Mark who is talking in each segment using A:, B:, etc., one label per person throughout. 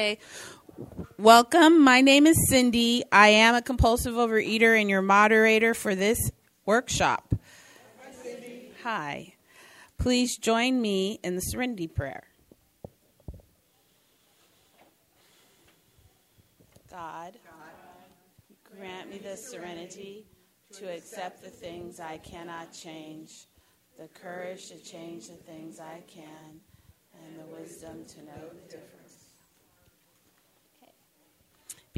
A: Okay. Welcome. My name is Cindy. I am a compulsive overeater and your moderator for this workshop. Hi, Hi. Please join me in the serenity prayer. God, grant me the serenity to accept the things I cannot change, the courage to change the things I can, and the wisdom to know the difference.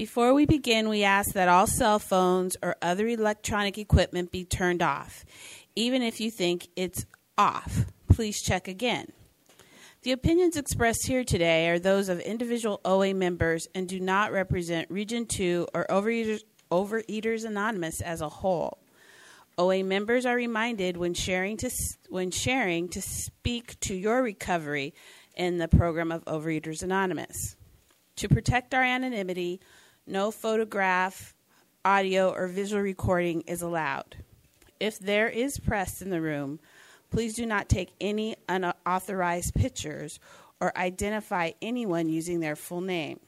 A: Before we begin, we ask that all cell phones or other electronic equipment be turned off. Even if you think it's off, please check again. The opinions expressed here today are those of individual OA members and do not represent Region 2 or Overeaters, Overeaters Anonymous as a whole. OA members are reminded when sharing to when sharing to speak to your recovery in the program of Overeaters Anonymous. To protect our anonymity, no photograph, audio, or visual recording is allowed. If there is press in the room, please do not take any unauthorized pictures or identify anyone using their full name.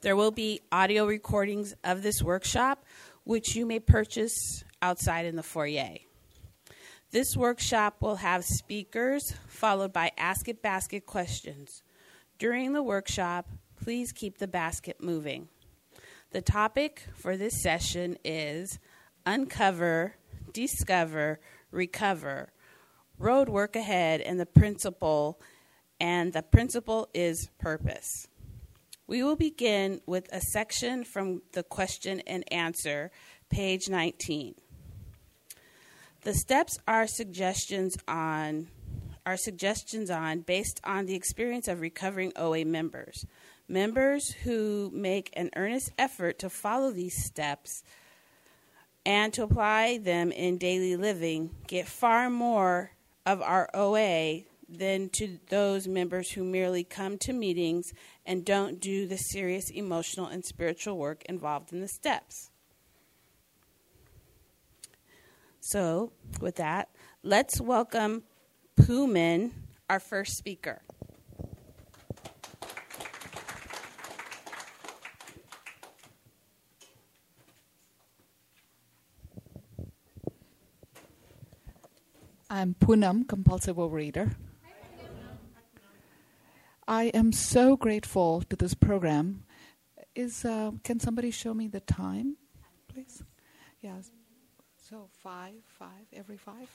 A: There will be audio recordings of this workshop, which you may purchase outside in the foyer. This workshop will have speakers followed by Ask It Basket questions. During the workshop, please keep the basket moving. The topic for this session is Uncover, Discover, Recover, Road Work Ahead, and the Principle, and the principle is purpose. We will begin with a section from the question and answer, page 19. The steps are suggestions on are suggestions on based on the experience of recovering OA members. Members who make an earnest effort to follow these steps and to apply them in daily living get far more of our OA than to those members who merely come to meetings and don't do the serious emotional and spiritual work involved in the steps. So, with that, let's welcome Pooh our first speaker.
B: I'm Poonam, compulsive overeater. I am so grateful to this program. Is uh, can somebody show me the time, please? Yes. So five, five, every five.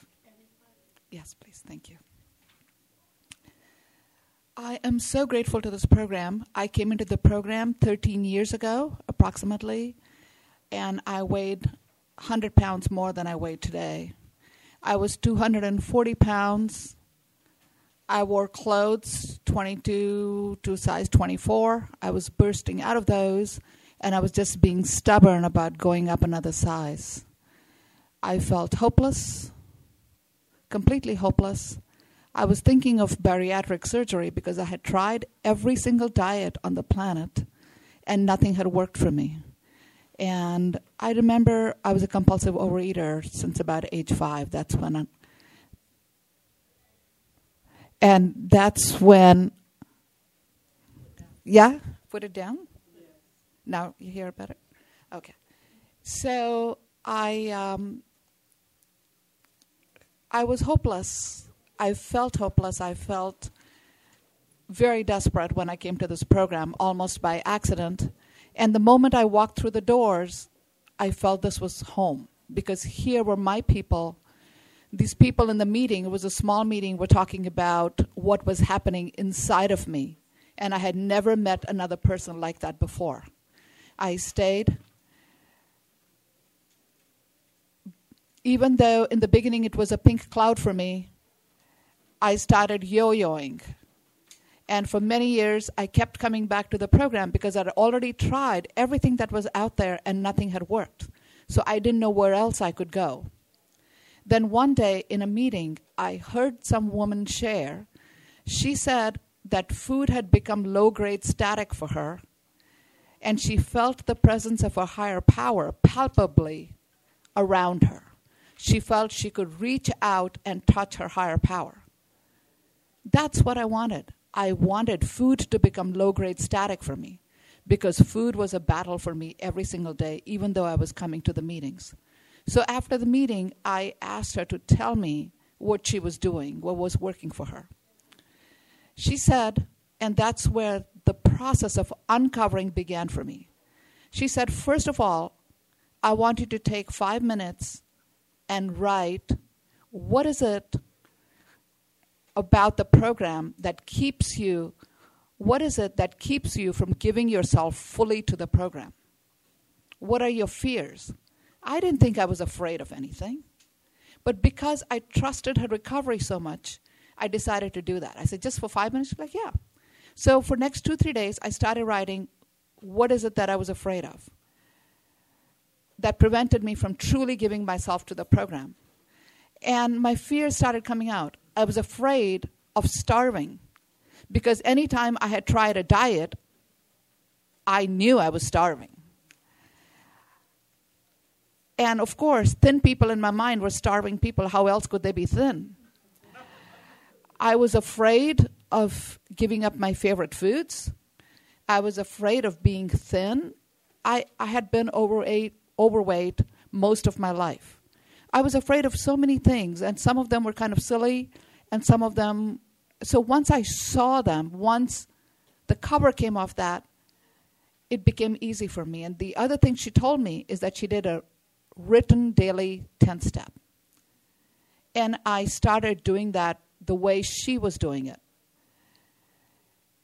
B: Yes, please. Thank you. I am so grateful to this program. I came into the program 13 years ago, approximately, and I weighed 100 pounds more than I weigh today. I was 240 pounds. I wore clothes 22 to size 24. I was bursting out of those, and I was just being stubborn about going up another size. I felt hopeless, completely hopeless. I was thinking of bariatric surgery because I had tried every single diet on the planet, and nothing had worked for me. And I remember I was a compulsive overeater since about age five. That's when I, and that's when, yeah, put it down. Now you hear it better? Okay. So I, um, I was hopeless. I felt hopeless. I felt very desperate when I came to this program, almost by accident. And the moment I walked through the doors, I felt this was home because here were my people. These people in the meeting, it was a small meeting, were talking about what was happening inside of me. And I had never met another person like that before. I stayed. Even though in the beginning it was a pink cloud for me, I started yo yoing. And for many years, I kept coming back to the program because I'd already tried everything that was out there and nothing had worked. So I didn't know where else I could go. Then one day in a meeting, I heard some woman share. She said that food had become low grade static for her, and she felt the presence of a higher power palpably around her. She felt she could reach out and touch her higher power. That's what I wanted. I wanted food to become low grade static for me because food was a battle for me every single day, even though I was coming to the meetings. So after the meeting, I asked her to tell me what she was doing, what was working for her. She said, and that's where the process of uncovering began for me. She said, First of all, I want you to take five minutes and write what is it about the program that keeps you, what is it that keeps you from giving yourself fully to the program? What are your fears? I didn't think I was afraid of anything. But because I trusted her recovery so much, I decided to do that. I said, just for five minutes? She's like, yeah. So for next two, three days, I started writing, what is it that I was afraid of? That prevented me from truly giving myself to the program. And my fears started coming out. I was afraid of starving because anytime I had tried a diet, I knew I was starving. And of course, thin people in my mind were starving people. How else could they be thin? I was afraid of giving up my favorite foods. I was afraid of being thin. I, I had been overweight, overweight most of my life. I was afraid of so many things, and some of them were kind of silly, and some of them. So once I saw them, once the cover came off that, it became easy for me. And the other thing she told me is that she did a written daily 10 step. And I started doing that the way she was doing it.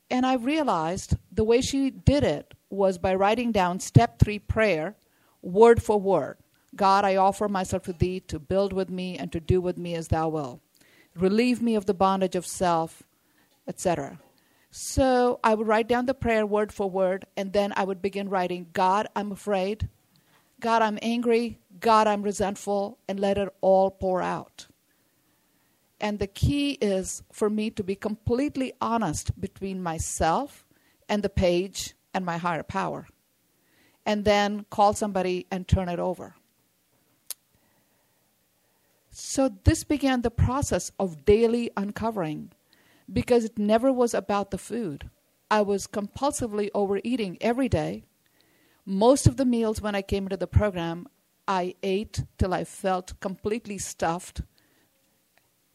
B: And I realized the way she did it was by writing down step three prayer, word for word. God, I offer myself to thee to build with me and to do with me as thou wilt. Relieve me of the bondage of self, etc. So I would write down the prayer word for word, and then I would begin writing, God, I'm afraid. God, I'm angry. God, I'm resentful, and let it all pour out. And the key is for me to be completely honest between myself and the page and my higher power. And then call somebody and turn it over. So this began the process of daily uncovering because it never was about the food. I was compulsively overeating every day. Most of the meals when I came into the program, I ate till I felt completely stuffed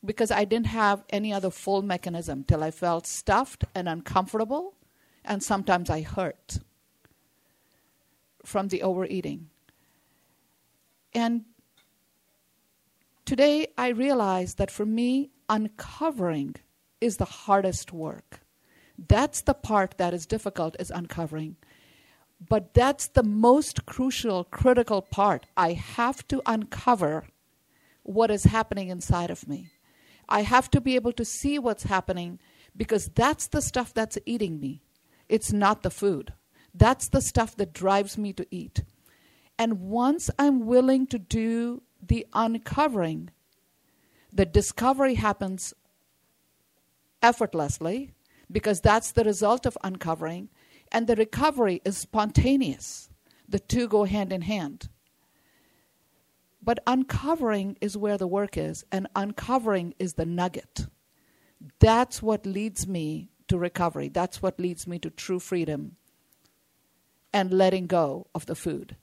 B: because I didn't have any other full mechanism till I felt stuffed and uncomfortable, and sometimes I hurt from the overeating. And today I realize that for me, uncovering is the hardest work. That's the part that is difficult, is uncovering. But that's the most crucial, critical part. I have to uncover what is happening inside of me. I have to be able to see what's happening because that's the stuff that's eating me. It's not the food. That's the stuff that drives me to eat. And once I'm willing to do the uncovering, the discovery happens effortlessly because that's the result of uncovering and the recovery is spontaneous. The two go hand in hand. But uncovering is where the work is, and uncovering is the nugget. That's what leads me to recovery. That's what leads me to true freedom and letting go of the food.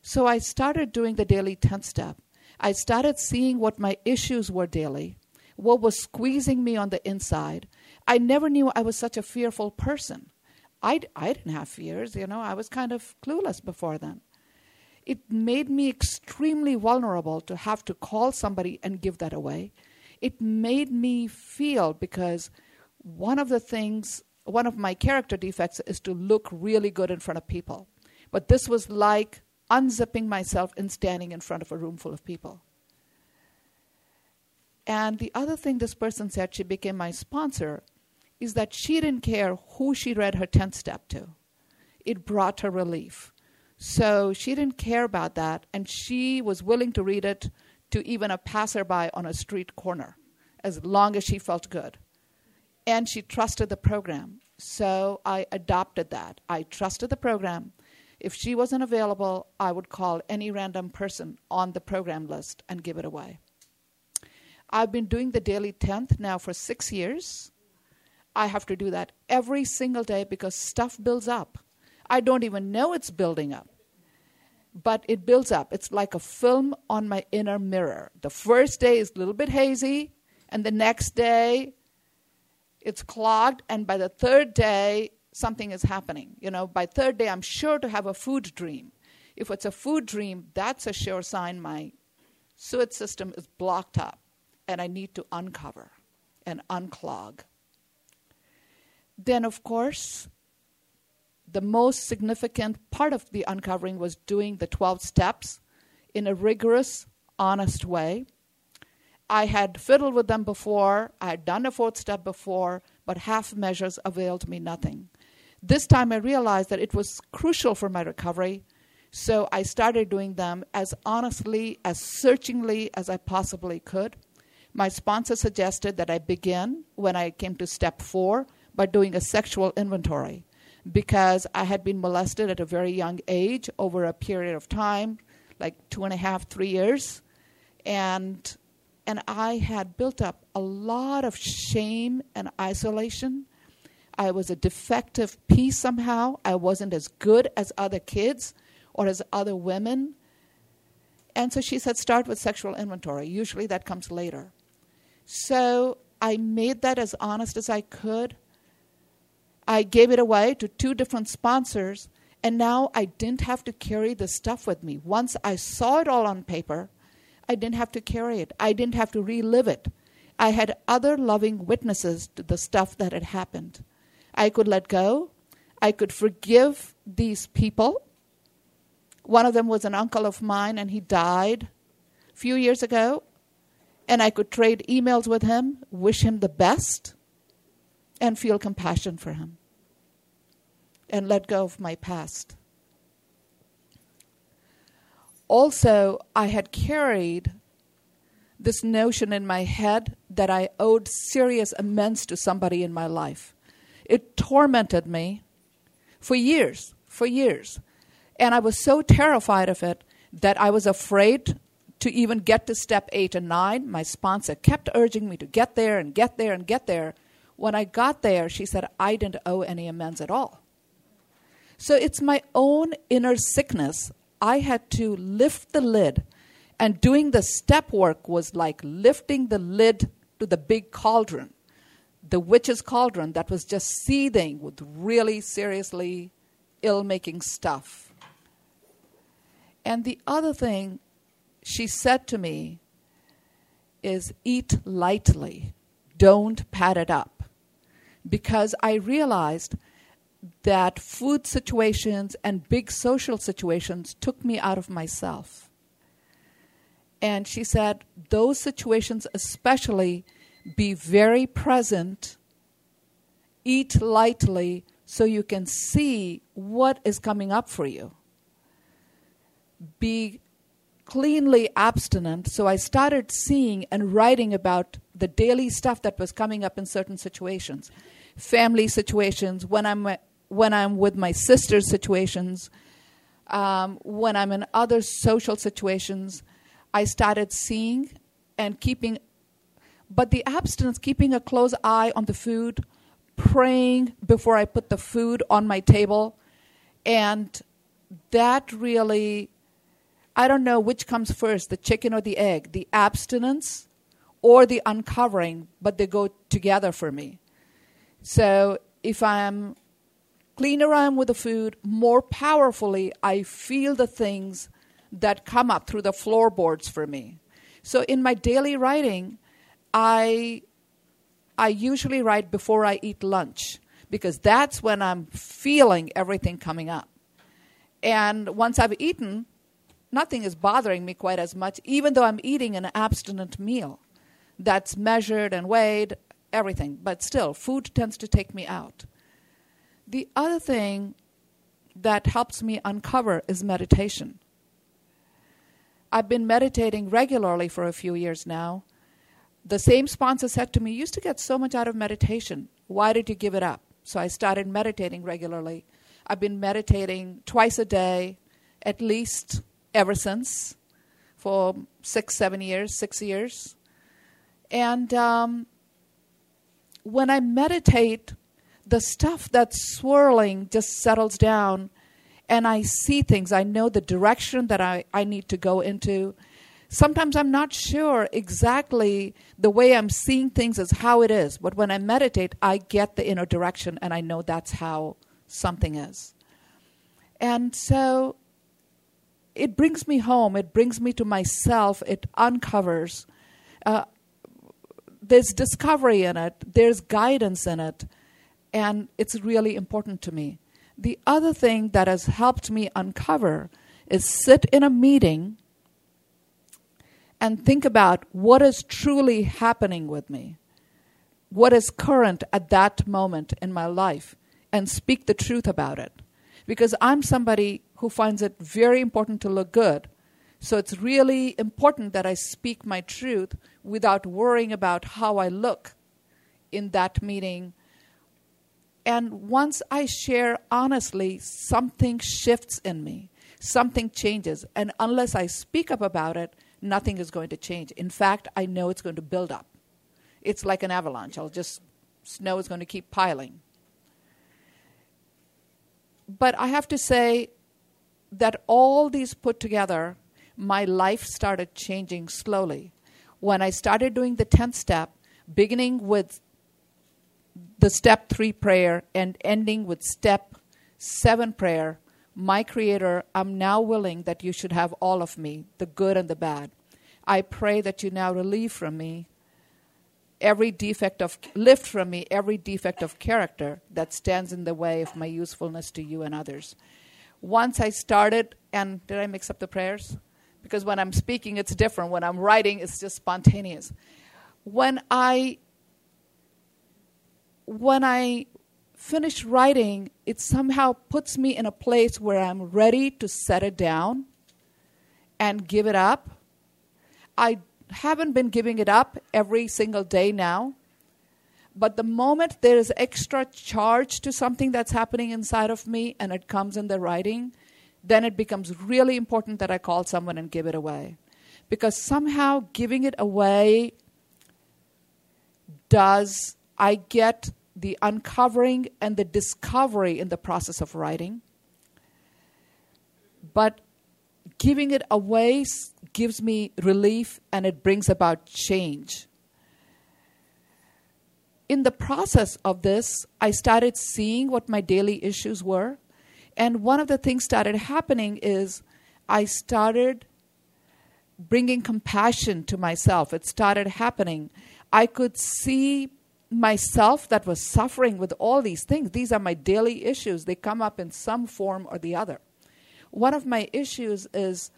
B: So I started doing the daily 10 step. I started seeing what my issues were daily, what was squeezing me on the inside. I never knew I was such a fearful person. I, I didn't have fears, you know, I was kind of clueless before then. It made me extremely vulnerable to have to call somebody and give that away. It made me feel because one of the things, one of my character defects is to look really good in front of people. But this was like unzipping myself and standing in front of a room full of people. And the other thing this person said, she became my sponsor, is that she didn't care who she read her 10th step to. It brought her relief. So she didn't care about that, and she was willing to read it to even a passerby on a street corner as long as she felt good. And she trusted the program. So I adopted that. I trusted the program. If she wasn't available, I would call any random person on the program list and give it away. I've been doing the daily 10th now for six years. I have to do that every single day because stuff builds up. I don't even know it's building up. But it builds up. It's like a film on my inner mirror. The first day is a little bit hazy, and the next day it's clogged, and by the third day, something is happening. You know, by third day, I'm sure to have a food dream. If it's a food dream, that's a sure sign my sewage system is blocked up, and I need to uncover and unclog. Then, of course, the most significant part of the uncovering was doing the 12 steps in a rigorous, honest way. I had fiddled with them before, I had done a fourth step before, but half measures availed me nothing. This time I realized that it was crucial for my recovery, so I started doing them as honestly, as searchingly as I possibly could. My sponsor suggested that I begin when I came to step four by doing a sexual inventory because I had been molested at a very young age over a period of time, like two and a half, three years. And and I had built up a lot of shame and isolation. I was a defective piece somehow. I wasn't as good as other kids or as other women. And so she said, start with sexual inventory. Usually that comes later. So I made that as honest as I could. I gave it away to two different sponsors, and now I didn't have to carry the stuff with me. Once I saw it all on paper, I didn't have to carry it, I didn't have to relive it. I had other loving witnesses to the stuff that had happened. I could let go, I could forgive these people. One of them was an uncle of mine, and he died a few years ago. And I could trade emails with him, wish him the best and feel compassion for him and let go of my past. Also, I had carried this notion in my head that I owed serious amends to somebody in my life. It tormented me for years, for years. And I was so terrified of it that I was afraid to even get to step eight and nine. My sponsor kept urging me to get there and get there and get there. When I got there, she said, I didn't owe any amends at all. So it's my own inner sickness. I had to lift the lid. And doing the step work was like lifting the lid to the big cauldron, the witch's cauldron that was just seething with really seriously ill making stuff. And the other thing she said to me is eat lightly, don't pat it up because I realized that food situations and big social situations took me out of myself. And she said, those situations, especially, be very present, eat lightly, so you can see what is coming up for you. Be cleanly abstinent. So I started seeing and writing about the daily stuff that was coming up in certain situations family situations, when I'm when I'm with my sister's situations, um, when I'm in other social situations, I started seeing and keeping, but the abstinence, keeping a close eye on the food, praying before I put the food on my table, and that really, I don't know which comes first, the chicken or the egg, the abstinence or the uncovering, but they go together for me. So if I'm cleaner I am with the food, more powerfully I feel the things that come up through the floorboards for me. So in my daily writing, I I usually write before I eat lunch because that's when I'm feeling everything coming up. And once I've eaten, nothing is bothering me quite as much, even though I'm eating an abstinent meal that's measured and weighed everything. But still, food tends to take me out. The other thing that helps me uncover is meditation. I've been meditating regularly for a few years now. The same sponsor said to me, You used to get so much out of meditation. Why did you give it up? So I started meditating regularly. I've been meditating twice a day, at least ever since, for six, seven years, six years. And um, when I meditate, the stuff that's swirling just settles down and I see things. I know the direction that I, I need to go into. Sometimes I'm not sure exactly the way I'm seeing things is how it is, but when I meditate, I get the inner direction and I know that's how something is. And so it brings me home, it brings me to myself, it uncovers. Uh, there's discovery in it, there's guidance in it, and it's really important to me. The other thing that has helped me uncover is sit in a meeting and think about what is truly happening with me, what is current at that moment in my life, and speak the truth about it. Because I'm somebody who finds it very important to look good. So it's really important that I speak my truth without worrying about how I look in that meeting and once I share honestly, something shifts in me, something changes. And unless I speak up about it, nothing is going to change. In fact, I know it's going to build up. It's like an avalanche. I'll just, snow is going to keep piling. But I have to say that all these put together, my life started changing slowly. When I started doing the 10th step, beginning with the step three prayer and ending with step seven prayer My Creator, I'm now willing that you should have all of me, the good and the bad. I pray that you now relieve from me every defect of, lift from me every defect of character that stands in the way of my usefulness to you and others. Once I started, and did I mix up the prayers? Because when I'm speaking, it's different. When I'm writing, it's just spontaneous. When I when I finish writing, it somehow puts me in a place where I'm ready to set it down and give it up. I haven't been giving it up every single day now. But the moment there is extra charge to something that's happening inside of me and it comes in the writing, then it becomes really important that I call someone and give it away. Because somehow giving it away does, I get the uncovering and the discovery in the process of writing. But giving it away gives me relief and it brings about change. In the process of this, I started seeing what my daily issues were. And one of the things started happening is I started bringing compassion to myself. It started happening. I could see myself that was suffering with all these things. These are my daily issues. They come up in some form or the other. One of my issues is,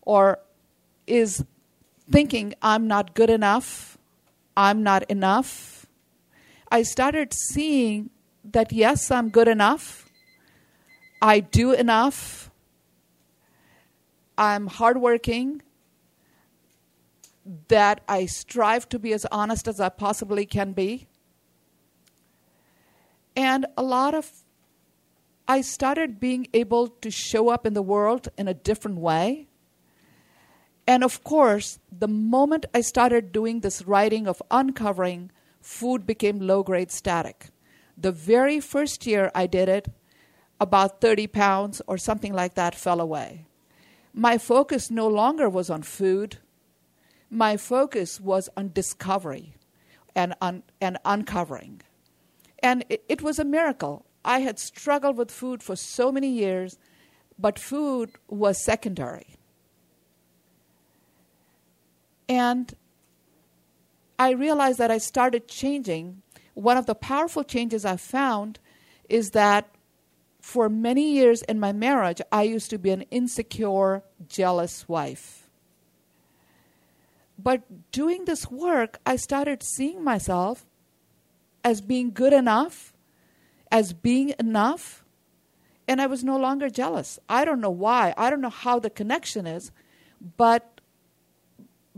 B: or is thinking I'm not good enough, I'm not enough. I started seeing that yes, I'm good enough, I do enough, I'm hardworking, that I strive to be as honest as I possibly can be. And a lot of, I started being able to show up in the world in a different way. And of course, the moment I started doing this writing of uncovering, food became low grade static. The very first year I did it, about 30 pounds or something like that fell away. My focus no longer was on food my focus was on discovery and, un- and uncovering. And it, it was a miracle. I had struggled with food for so many years, but food was secondary. And I realized that I started changing. One of the powerful changes I found is that for many years in my marriage, I used to be an insecure, jealous wife. But doing this work, I started seeing myself as being good enough, as being enough, and I was no longer jealous. I don't know why. I don't know how the connection is, but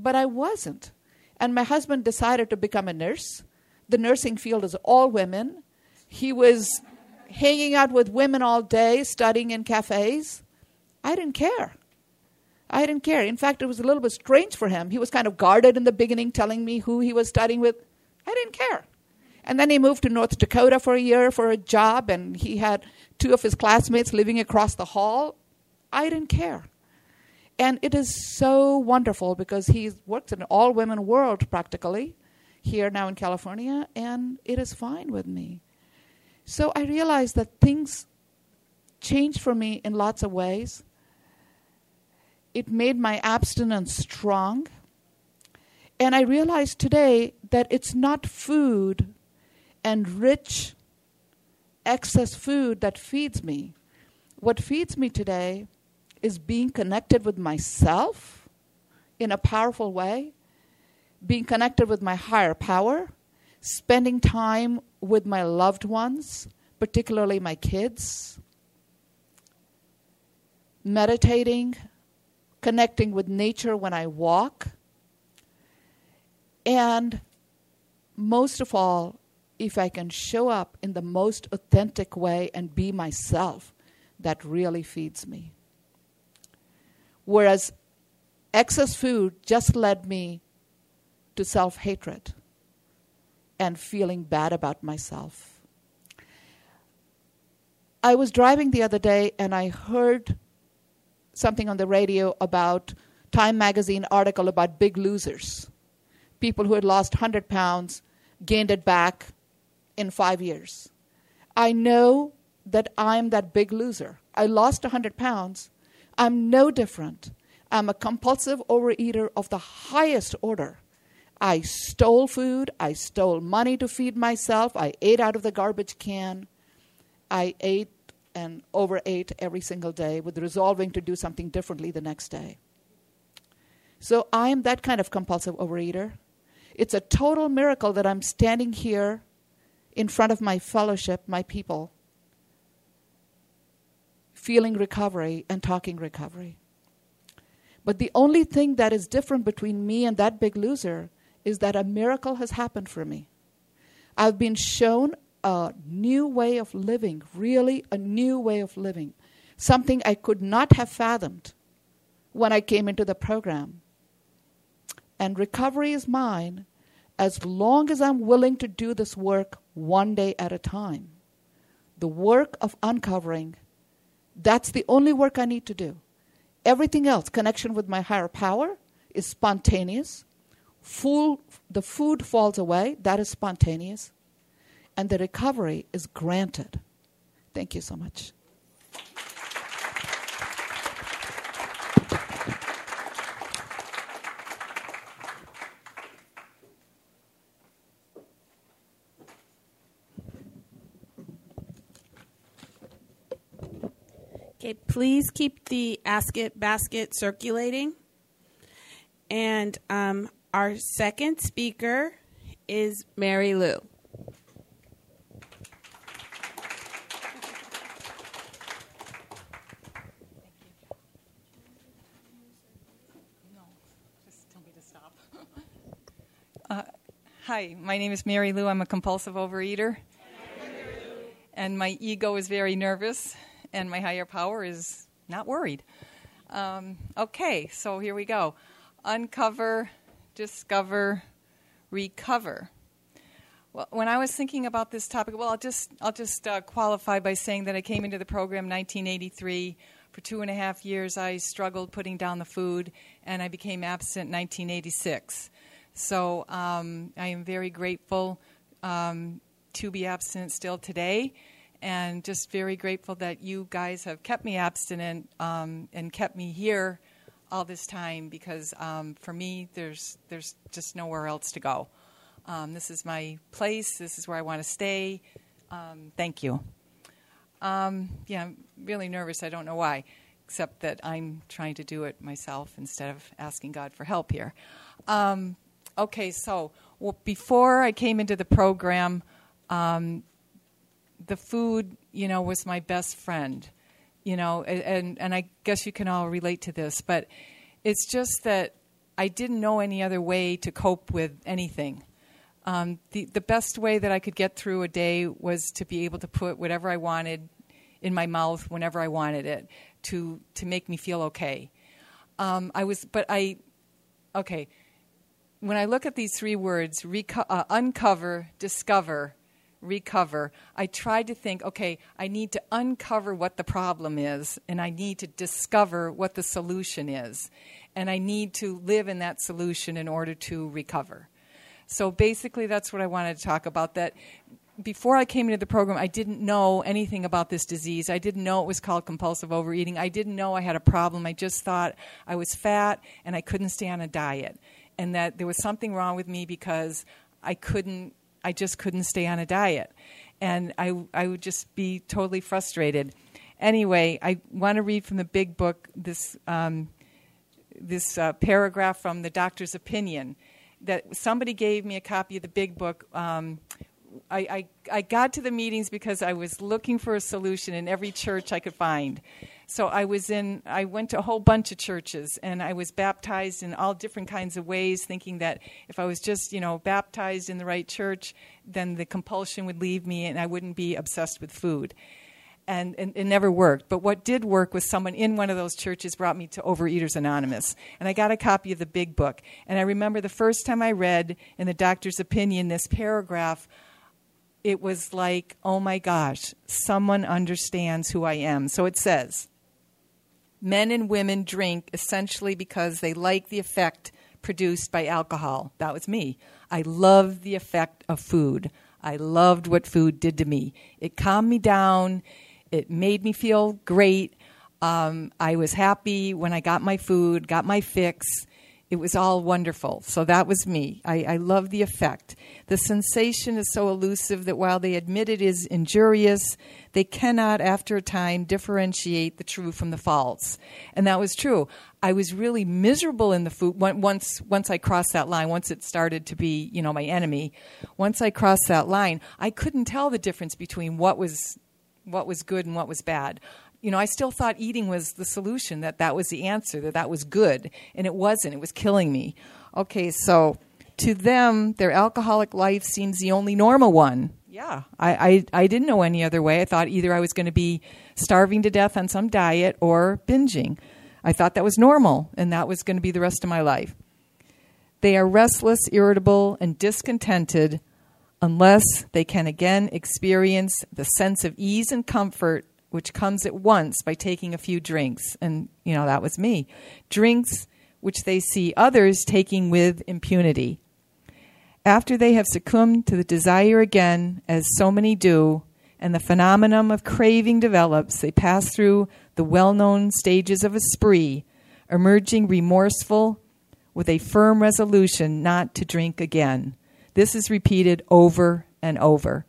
B: but I wasn't. And my husband decided to become a nurse. The nursing field is all women. He was hanging out with women all day, studying in cafes. I didn't care. I didn't care. In fact, it was a little bit strange for him. He was kind of guarded in the beginning, telling me who he was studying with. I didn't care. And then he moved to North Dakota for a year for a job, and he had two of his classmates living across the hall. I didn't care. And it is so wonderful because he works in an all women world practically here now in California, and it is fine with me. So I realized that things changed for me in lots of ways. It made my abstinence strong. And I realized today that it's not food and rich, excess food that feeds me. What feeds me today is being connected with myself in a powerful way, being connected with my higher power, spending time with my loved ones, particularly my kids, meditating, connecting with nature when I walk, and most of all, if I can show up in the most authentic way and be myself, that really feeds me. Whereas excess food just led me to self hatred and feeling bad about myself. I was driving the other day and I heard something on the radio about Time magazine article about big losers. People who had lost 100 pounds gained it back in 5 years. I know that I'm that big loser. I lost 100 pounds. I'm no different. I'm a compulsive overeater of the highest order. I stole food. I stole money to feed myself. I ate out of the garbage can. I ate and overate every single day with resolving to do something differently the next day. So I am that kind of compulsive overeater. It's a total miracle that I'm standing here in front of my fellowship, my people, feeling recovery and talking recovery. But the only thing that is different between me and that big loser is that a miracle has happened for me. I've been shown a new way of living, really a new way of living, something I could not have fathomed when I came into the program. And recovery is mine as long as I'm willing to do this work one day at a time. The work of uncovering, that's the only work I need to do. Everything else, connection with my higher power, is spontaneous full, the food falls away, that is spontaneous, and the recovery is granted. Thank you so much.
A: Okay, please keep the Ask It basket circulating. And um, our second speaker is Mary Lou.
C: Uh, hi, my name is Mary Lou. I'm a compulsive overeater. And my ego is very nervous, and my higher power is not worried. Um, okay, so here we go. Uncover discover, recover. Well, when I was thinking about this topic, well, I'll just I'll just uh, qualify by saying that I came into the program 1983. For two and a half years, I struggled putting down the food, and I became absent 1986. So um, I am very grateful um, to be absent still today, and just very grateful that you guys have kept me abstinent um, and kept me here all this time because um, for me, there's there's just nowhere else to go. Um, this is my place. This is where I want to stay. Um, thank you. Um, yeah, I'm really nervous. I don't know why, except that I'm trying to do it myself instead of asking God for help here. Um, okay, so well, before I came into the program, um, the food, you know, was my best friend you know, and and I guess you can all relate to this, but it's just that I didn't know any other way to cope with anything. Um, the the best way that I could get through a day was to be able to put whatever I wanted in my mouth whenever I wanted it to to make me feel okay. Um, I was, but I, okay. when I look at these three words reco- uh, uncover, discover, recover, I tried to think okay, I need to uncover what the problem is, and I need to discover what the solution is. And I need to live in that solution in order to recover. So basically, that's what I wanted to talk about. That before I came into the program, I didn't know anything about this disease. I didn't know it was called compulsive overeating. I didn't know I had a problem. I just thought I was fat and I couldn't stay on a diet, and that there was something wrong with me because I couldn't. I just couldn't stay on a diet, and I I would just be totally frustrated. Anyway, I want to read from the big book this um, this uh, paragraph from the doctor's opinion that somebody gave me a copy of the big book. Um, I, I, I got to the meetings because I was looking for a solution in every church I could find. So I was in, I went to a whole bunch of churches and I was baptized in all different kinds of ways, thinking that if I was just, you know, baptized in the right church, then the compulsion would leave me and I wouldn't be obsessed with food and, and, it never worked. But what did work was someone in one of those churches brought me to Overeaters Anonymous, and I got a copy of the big book. And I remember the first time I read in the doctor's opinion this paragraph, it was like, oh my gosh, someone understands who I am. So it says, men and women drink essentially because they like the effect produced by alcohol. That was me. I loved the effect of food. I loved what food did to me. It calmed me down. It made me feel great. Um, I was happy when I got my food, got my fix. It was all wonderful. So that was me. I, I love the effect. The sensation is so elusive that while they admit it is injurious, they cannot, after a time, differentiate the true from the false. And that was true. I was really miserable in the food once once I crossed that line. Once it started to be, you know, my enemy. Once I crossed that line, I couldn't tell the difference between what was what was good and what was bad. You know, I still thought eating was the solution, that that was the answer, that that was good, and it wasn't. It was killing me. Okay, so to them, their alcoholic life seems the only normal one. Yeah, I, I, I didn't know any other way. I thought either I was going to be starving to death on some diet or binging. I thought that was normal, and that was going to be the rest of my life. They are restless, irritable, and discontented unless they can again experience the sense of ease and comfort which comes at once by taking a few drinks. And, you know, that was me. Drinks which they see others taking with impunity. After they have succumbed to the desire again, as so many do, and the phenomenon of craving develops, they pass through the well known stages of a spree, emerging remorseful with a firm resolution not to drink again. This is repeated over and over.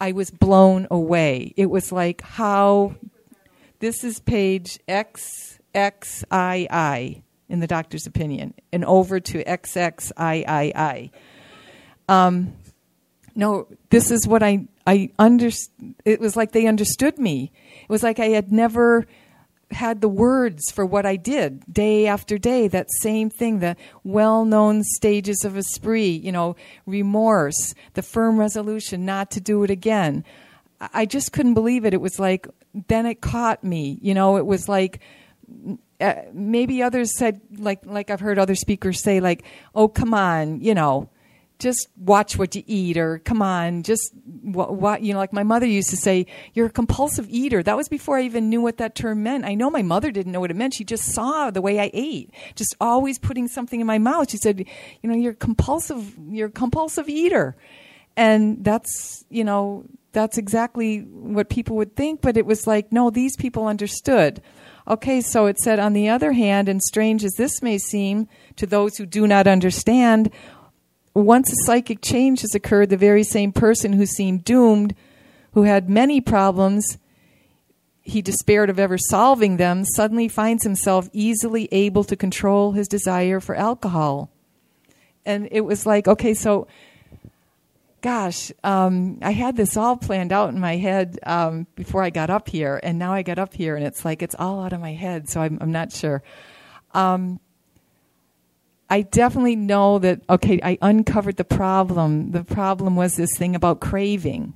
C: I was blown away. It was like how this is page XXII in the doctor's opinion, and over to XXIII. Um, no, this is what I I under. It was like they understood me. It was like I had never had the words for what I did day after day, that same thing, the well known stages of a spree, you know, remorse, the firm resolution not to do it again. I just couldn't believe it. It was like, then it caught me, you know, it was like, uh, maybe others said, like, like I've heard other speakers say, like, oh, come on, you know, just watch what you eat or come on just what, what, you know like my mother used to say you're a compulsive eater. That was before i even knew what that term meant. I know my mother didn't know what it meant. She just saw the way i ate just always putting something in my mouth. She said you know you're compulsive you're a compulsive eater. And that's you know that's exactly what people would think but it was like no these people understood. Okay so it said on the other hand and strange as this may seem to those who do not understand once a psychic change has occurred, the very same person who seemed doomed, who had many problems, he despaired of ever solving them, suddenly finds himself easily able to control his desire for alcohol. And it was like, okay, so, gosh, um, I had this all planned out in my head um, before I got up here, and now I got up here, and it's like it's all out of my head, so I'm, I'm not sure. Um, I definitely know that, okay, I uncovered the problem. The problem was this thing about craving.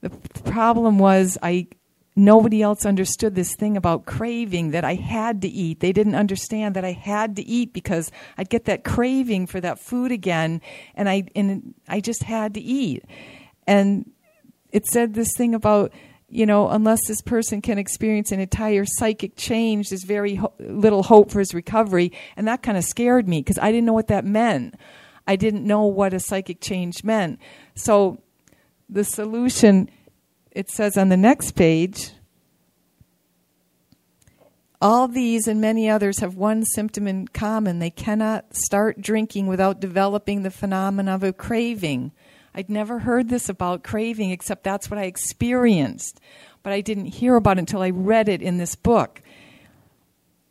C: The problem was I, nobody else understood this thing about craving that I had to eat. They didn't understand that I had to eat because I'd get that craving for that food again and I and I just had to eat. And it said this thing about you know, unless this person can experience an entire psychic change, there's very ho- little hope for his recovery. And that kind of scared me because I didn't know what that meant. I didn't know what a psychic change meant. So the solution, it says on the next page, all these and many others have one symptom in common. They cannot start drinking without developing the phenomenon of a craving. I'd never heard this about craving, except that's what I experienced. But I didn't hear about it until I read it in this book.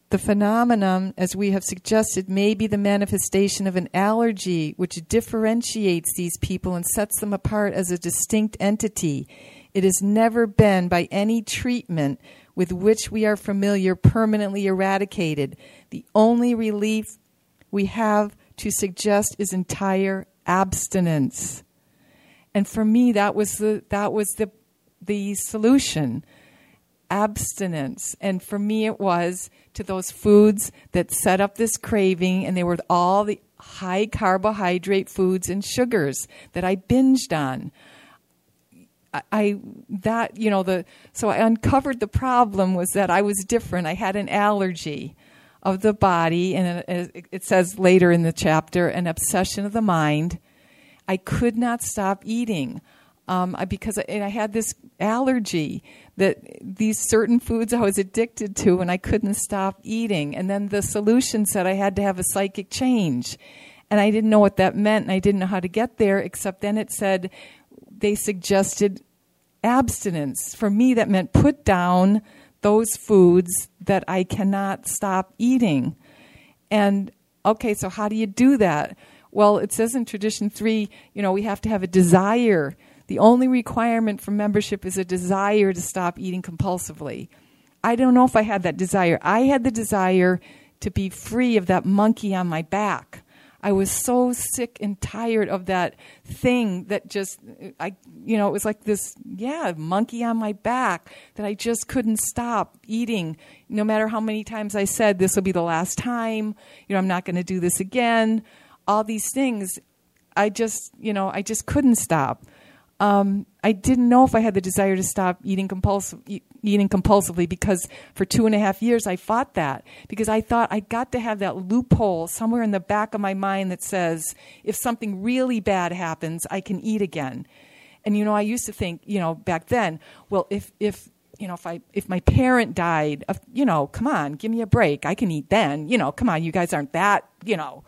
C: The phenomenon, as we have suggested, may be the manifestation of an allergy which differentiates these people and sets them apart as a distinct entity. It has never been, by any treatment with which we are familiar, permanently eradicated. The only relief we have to suggest is entire abstinence. And for me, that was the that was the the solution. Abstinence. And for me it was to those foods that set up this craving and they were all the high carbohydrate foods and sugars that I binged on. I that you know the so I uncovered the problem was that I was different. I had an allergy of the body, and it says later in the chapter, an obsession of the mind. I could not stop eating um, because I, I had this allergy that these certain foods I was addicted to, and I couldn't stop eating. And then the solution said I had to have a psychic change, and I didn't know what that meant, and I didn't know how to get there. Except then it said they suggested abstinence. For me, that meant put down those foods that I cannot stop eating. And okay, so how do you do that? Well, it says in tradition three, you know, we have to have a desire. The only requirement for membership is a desire to stop eating compulsively. I don't know if I had that desire. I had the desire to be free of that monkey on my back. I was so sick and tired of that thing that just, I, you know, it was like this, yeah, monkey on my back that I just couldn't stop eating. No matter how many times I said, this will be the last time, you know, I'm not going to do this again all these things, I just, you know, I just couldn't stop. Um, I didn't know if I had the desire to stop eating compulsive, eating compulsively because for two and a half years I fought that because I thought I got to have that loophole somewhere in the back of my mind that says if something really bad happens, I can eat again. And you know, I used to think, you know, back then, well, if if you know, if I if my parent died, of, you know, come on, give me a break. I can eat then. You know, come on, you guys aren't that, you know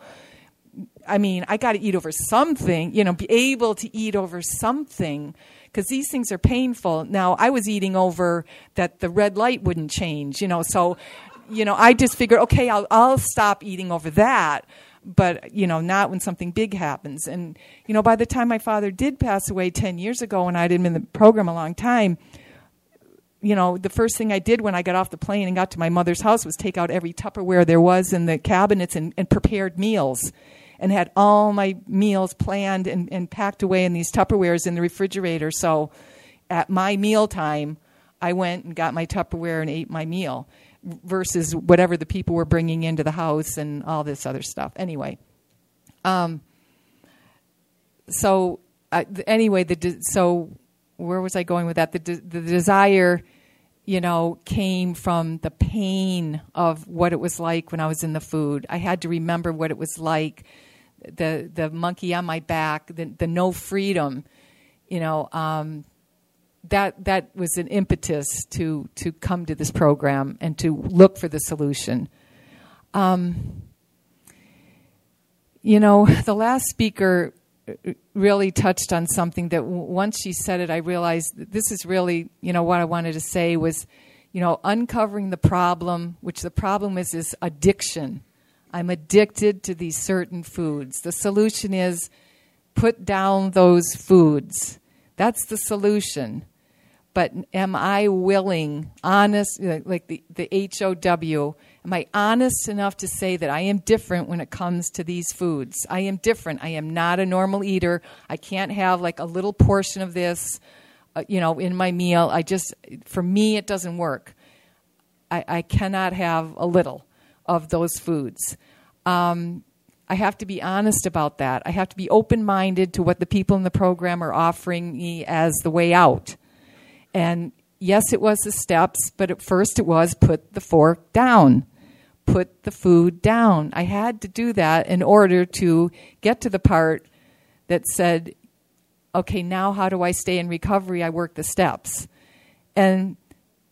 C: I mean, I got to eat over something, you know, be able to eat over something because these things are painful. Now, I was eating over that the red light wouldn't change, you know, so, you know, I just figured, okay, I'll, I'll stop eating over that, but, you know, not when something big happens. And, you know, by the time my father did pass away 10 years ago and I'd been in the program a long time, you know, the first thing I did when I got off the plane and got to my mother's house was take out every Tupperware there was in the cabinets and, and prepared meals and had all my meals planned and, and packed away in these Tupperwares in the refrigerator. So at my meal time, I went and got my Tupperware and ate my meal versus whatever the people were bringing into the house and all this other stuff. Anyway, um, so uh, anyway, the de- so where was I going with that? The de- the desire, you know, came from the pain of what it was like when I was in the food. I had to remember what it was like the the monkey on my back, the, the no freedom, you know, um, that that was an impetus to to come to this program and to look for the solution. Um, you know, the last speaker really touched on something that once she said it, I realized this is really, you know, what I wanted to say was, you know, uncovering the problem, which the problem is is addiction I'm addicted to these certain foods. The solution is put down those foods. That's the solution. But am I willing, honest, like the, the HOW, am I honest enough to say that I am different when it comes to these foods? I am different. I am not a normal eater. I can't have like a little portion of this. uh, you know, in my meal. I just, for me, it doesn't work. I, I cannot have a little of those foods. Um, I have to be honest about that. I have to be open minded to what the people in the program are offering me as the way out. And yes, it was the steps, but at first it was put the fork down, put the food down. I had to do that in order to get to the part that said, okay, now how do I stay in recovery? I work the steps. And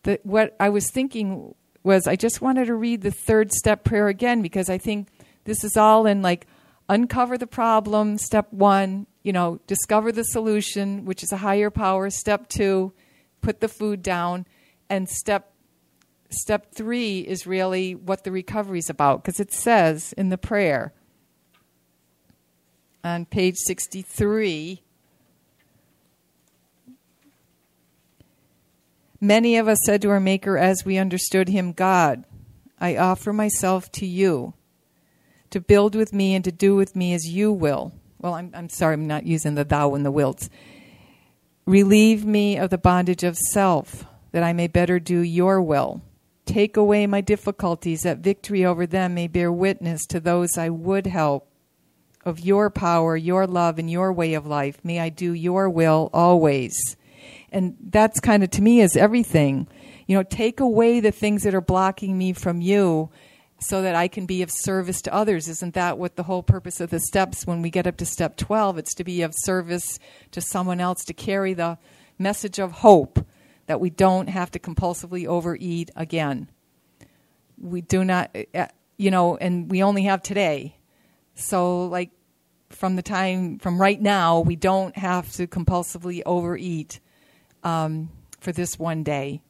C: the, what I was thinking was I just wanted to read the third step prayer again because I think this is all in like uncover the problem, step one, you know, discover the solution, which is a higher power, step two, put the food down, and step step three is really what the recovery is about because it says in the prayer on page 63 Many of us said to our Maker as we understood him, God, I offer myself to you to build with me and to do with me as you will. Well, I'm, I'm sorry, I'm not using the thou and the wilts. Relieve me of the bondage of self, that I may better do your will. Take away my difficulties, that victory over them may bear witness to those I would help. Of your power, your love, and your way of life, may I do your will always and that's kind of to me is everything you know take away the things that are blocking me from you so that I can be of service to others. Isn't that what the whole purpose of the steps when we get up to step 12? It's to be of service to someone else, to carry the message of hope that we don't have to compulsively overeat again. We do not, eh, eh, you know, and we only have today. So, like, from the time, from right now, we don't have to compulsively overeat um, for this one day.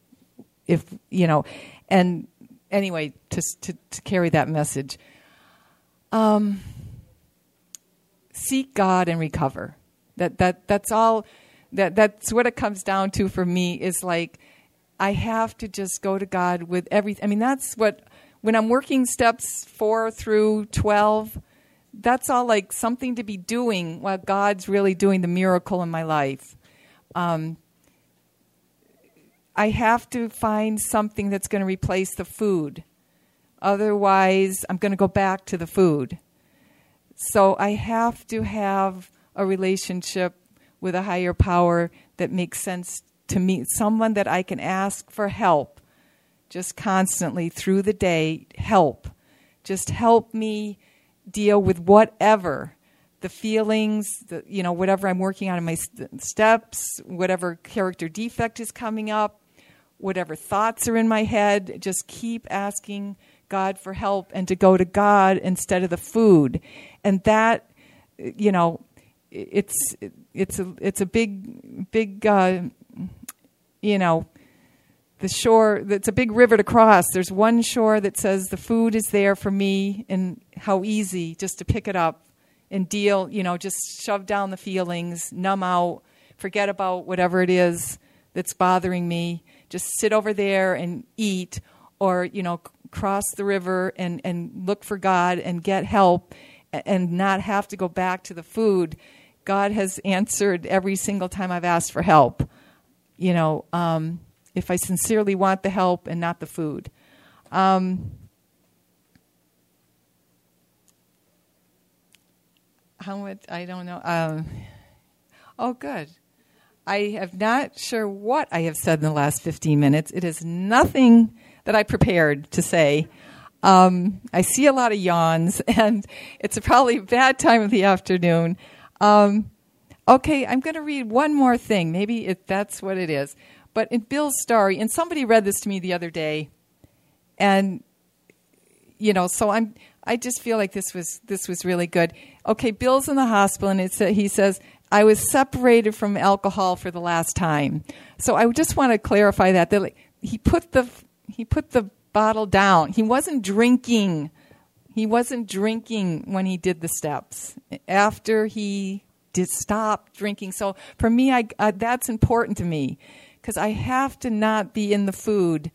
C: If you know, and anyway, to to, to carry that message, um, seek God and recover. That that that's all. That that's what it comes down to for me. Is like I have to just go to God with everything. I mean, that's what when I'm working steps four through twelve. That's all like something to be doing while God's really doing the miracle in my life. Um, I have to find something that's going to replace the food. Otherwise, I'm going to go back to the food. So I have to have a relationship with a higher power that makes sense to me, someone that I can ask for help just constantly through the day. Help. Just help me deal with whatever the feelings, the, you know, whatever I'm working on in my st- steps, whatever character defect is coming up whatever thoughts are in my head, just keep asking God for help and to go to God instead of the food. And that, you know, it's it's a it's a big big uh, you know the shore it's a big river to cross there's one shore that says the food is there for me and how easy just to pick it up and deal you know just shove down the feelings numb out forget about whatever it is that's bothering me just sit over there and eat or you know cross the river and and look for God and get help and not have to go back to the food. God has answered every single time I've asked for help. You know um, if I sincerely want the help and not the food. Um, how much I don't know um, oh good I have not sure what I have said in the last 15 minutes. It is nothing that I prepared to say. Um, I see a lot of yawns, and it's probably a bad time of the afternoon. Um, okay, I'm going to read one more thing. Maybe it, that's what it is. But in Bill's story, and somebody read this to me the other day, and you know, so I'm. I just feel like this was this was really good. Okay, Bill's in the hospital, and it's, he says I was separated from alcohol for the last time. So I just want to clarify that that he put the he put the bottle down. He wasn't drinking. He wasn't drinking when he did the steps. After he did stop drinking. So for me, I, uh, that's important to me because I have to not be in the food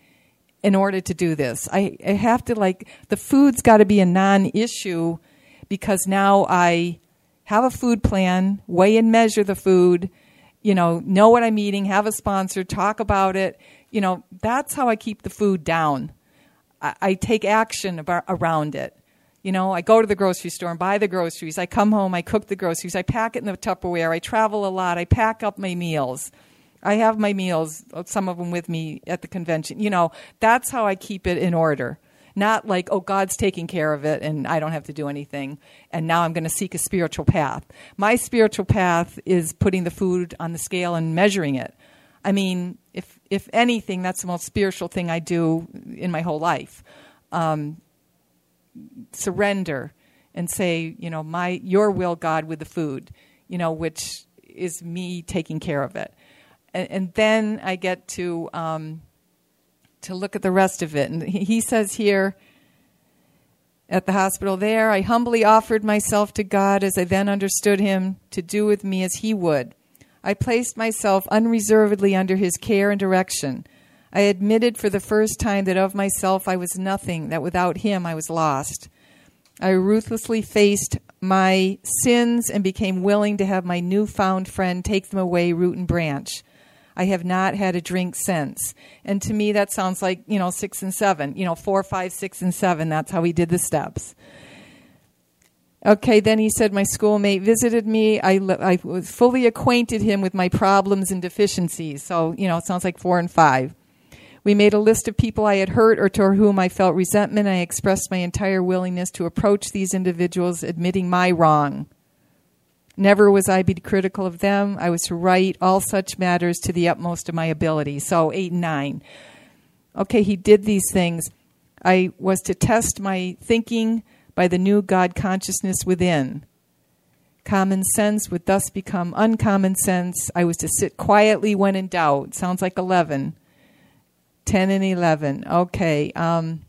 C: in order to do this. I, I have to like the food's got to be a non-issue because now I have a food plan, weigh and measure the food, you know, know what I'm eating, have a sponsor, talk about it. You know, that's how I keep the food down. I, I take action about, around it. You know, I go to the grocery store and buy the groceries. I come home, I cook the groceries, I pack it in the Tupperware. I travel a lot, I pack up my meals. I have my meals, uh, some of them with me at the convention. You know, that's how I keep it in order. Not like, oh, God's taking care of it and I don't have to do anything. And now I'm going to seek a spiritual path. My spiritual path is putting the food on the scale and measuring it. I mean, if, if anything, that's the most spiritual thing I do in my whole life. Um, surrender and say, you know, my, your will, God, with the food, you know, which is me taking care of it. And, and then I get to, um, to look at the rest of it. And he says here at the hospital there, I humbly offered myself to God as I then understood him to do with me as he would. I placed myself unreservedly under his care and direction. I admitted for the first time that of myself I was nothing, that without him I was lost. I ruthlessly faced my sins and became willing to have my newfound friend take them away root and branch. I have not had a drink since. And to me, that sounds like, you know, six and seven, you know, four, five, six, and seven. That's how he did the steps. Okay, then he said, My schoolmate visited me. I, I was fully acquainted him with my problems and deficiencies. So, you know, it sounds like four and five. We made a list of people I had hurt or to whom I felt resentment. I expressed my entire willingness to approach these individuals, admitting my wrong. Never was I be critical of them. I was to write all such matters to the utmost of my ability. So, eight and nine. Okay, he did these things. I was to test my thinking by the new God consciousness within. Common sense would thus become uncommon sense. I was to sit quietly when in doubt. Sounds like 11. 10 and 11. Okay. Um,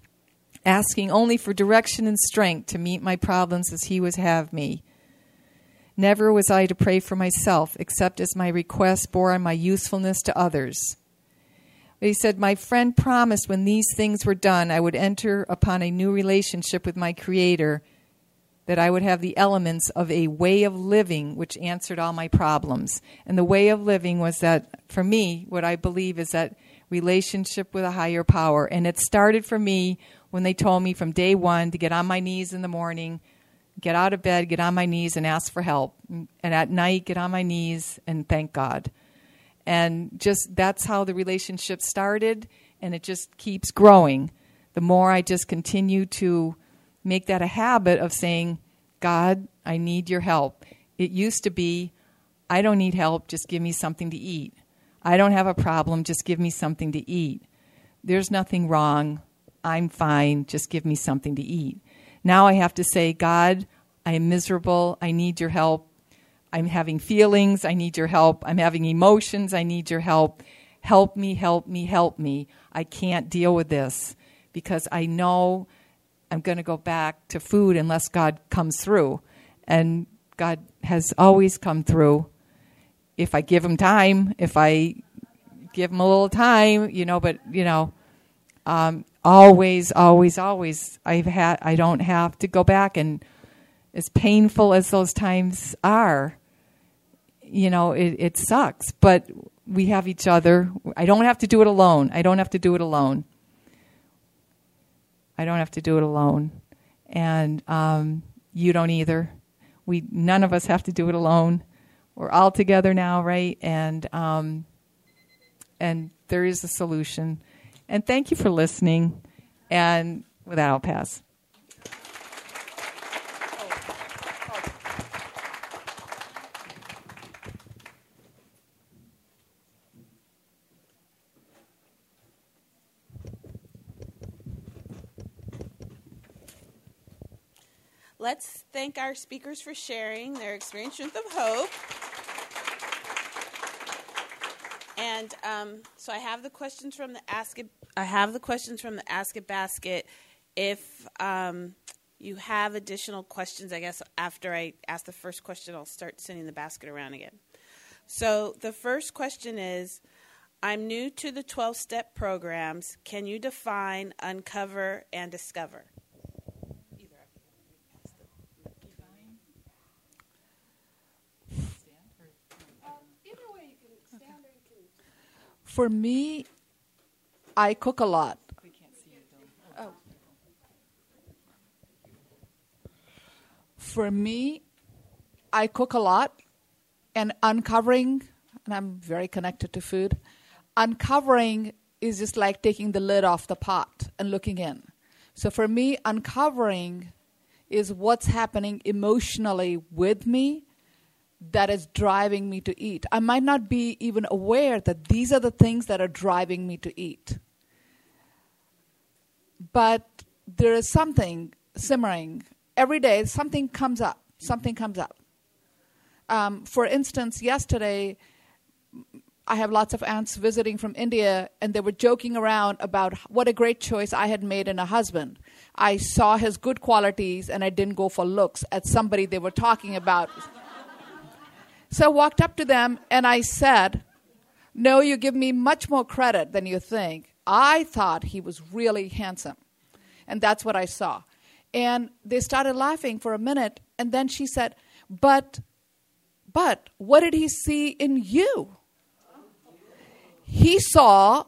C: asking only for direction and strength to meet my problems as He would have me. Never was I to pray for myself, except as my request bore on my usefulness to others. But he said, My friend promised when these things were done, I would enter upon a new relationship with my Creator, that I would have the elements of a way of living which answered all my problems. And the way of living was that, for me, what I believe is that relationship with a higher power. And it started for me when they told me from day one to get on my knees in the morning get out of bed, get on my knees, and ask for help. And at night, get on my knees and thank God. And just that's how the relationship started, and it just keeps growing. The more I just continue to make that a habit of saying, God, I need your help. It used to be, I don't need help, just give me something to eat. I don't have a problem, just give me something to eat. There's nothing wrong. I'm fine, just give me something to eat. Now I have to say, God, I am miserable. I need your help. I'm having feelings. I need your help. I'm having emotions. I need your help. Help me, help me, help me. I can't deal with this because I know I'm going to go back to food unless God comes through. And God has always come through if I give him time, if I give him a little time, you know, but, you know, um, always, always, always, I've had, I don't have to go back and as painful as those times are, you know, it, it sucks, but we have each other. I don't have to do it alone. I don't have to do it alone. I don't have to do it alone. And um, you don't either. We none of us have to do it alone. We're all together now, right? And um, and there is a solution. And thank you for listening. And with that, I'll pass.
A: Let's thank our speakers for sharing their experience of hope. And um, so I have the questions from the Ask It. I have the questions from the Ask It basket. If um, you have additional questions, I guess after I ask the first question, I'll start sending the basket around again. So the first question is I'm new to the 12 step programs. Can you define, uncover, and discover?
B: For me, I cook a lot. Oh. For me, I cook a lot, and uncovering, and I'm very connected to food, uncovering is just like taking the lid off the pot and looking in. So for me, uncovering is what's happening emotionally with me that is driving me to eat. I might not be even aware that these are the things that are driving me to eat. But there is something simmering. Every day, something comes up. Something comes up. Um, for instance, yesterday, I have lots of aunts visiting from India, and they were joking around about what a great choice I had made in a husband. I saw his good qualities, and I didn't go for looks at somebody they were talking about. So I walked up to them and I said, No, you give me much more credit than you think. I thought he was really handsome. And that's what I saw. And they started laughing for a minute, and then she said, But, but, what did he see in you? he saw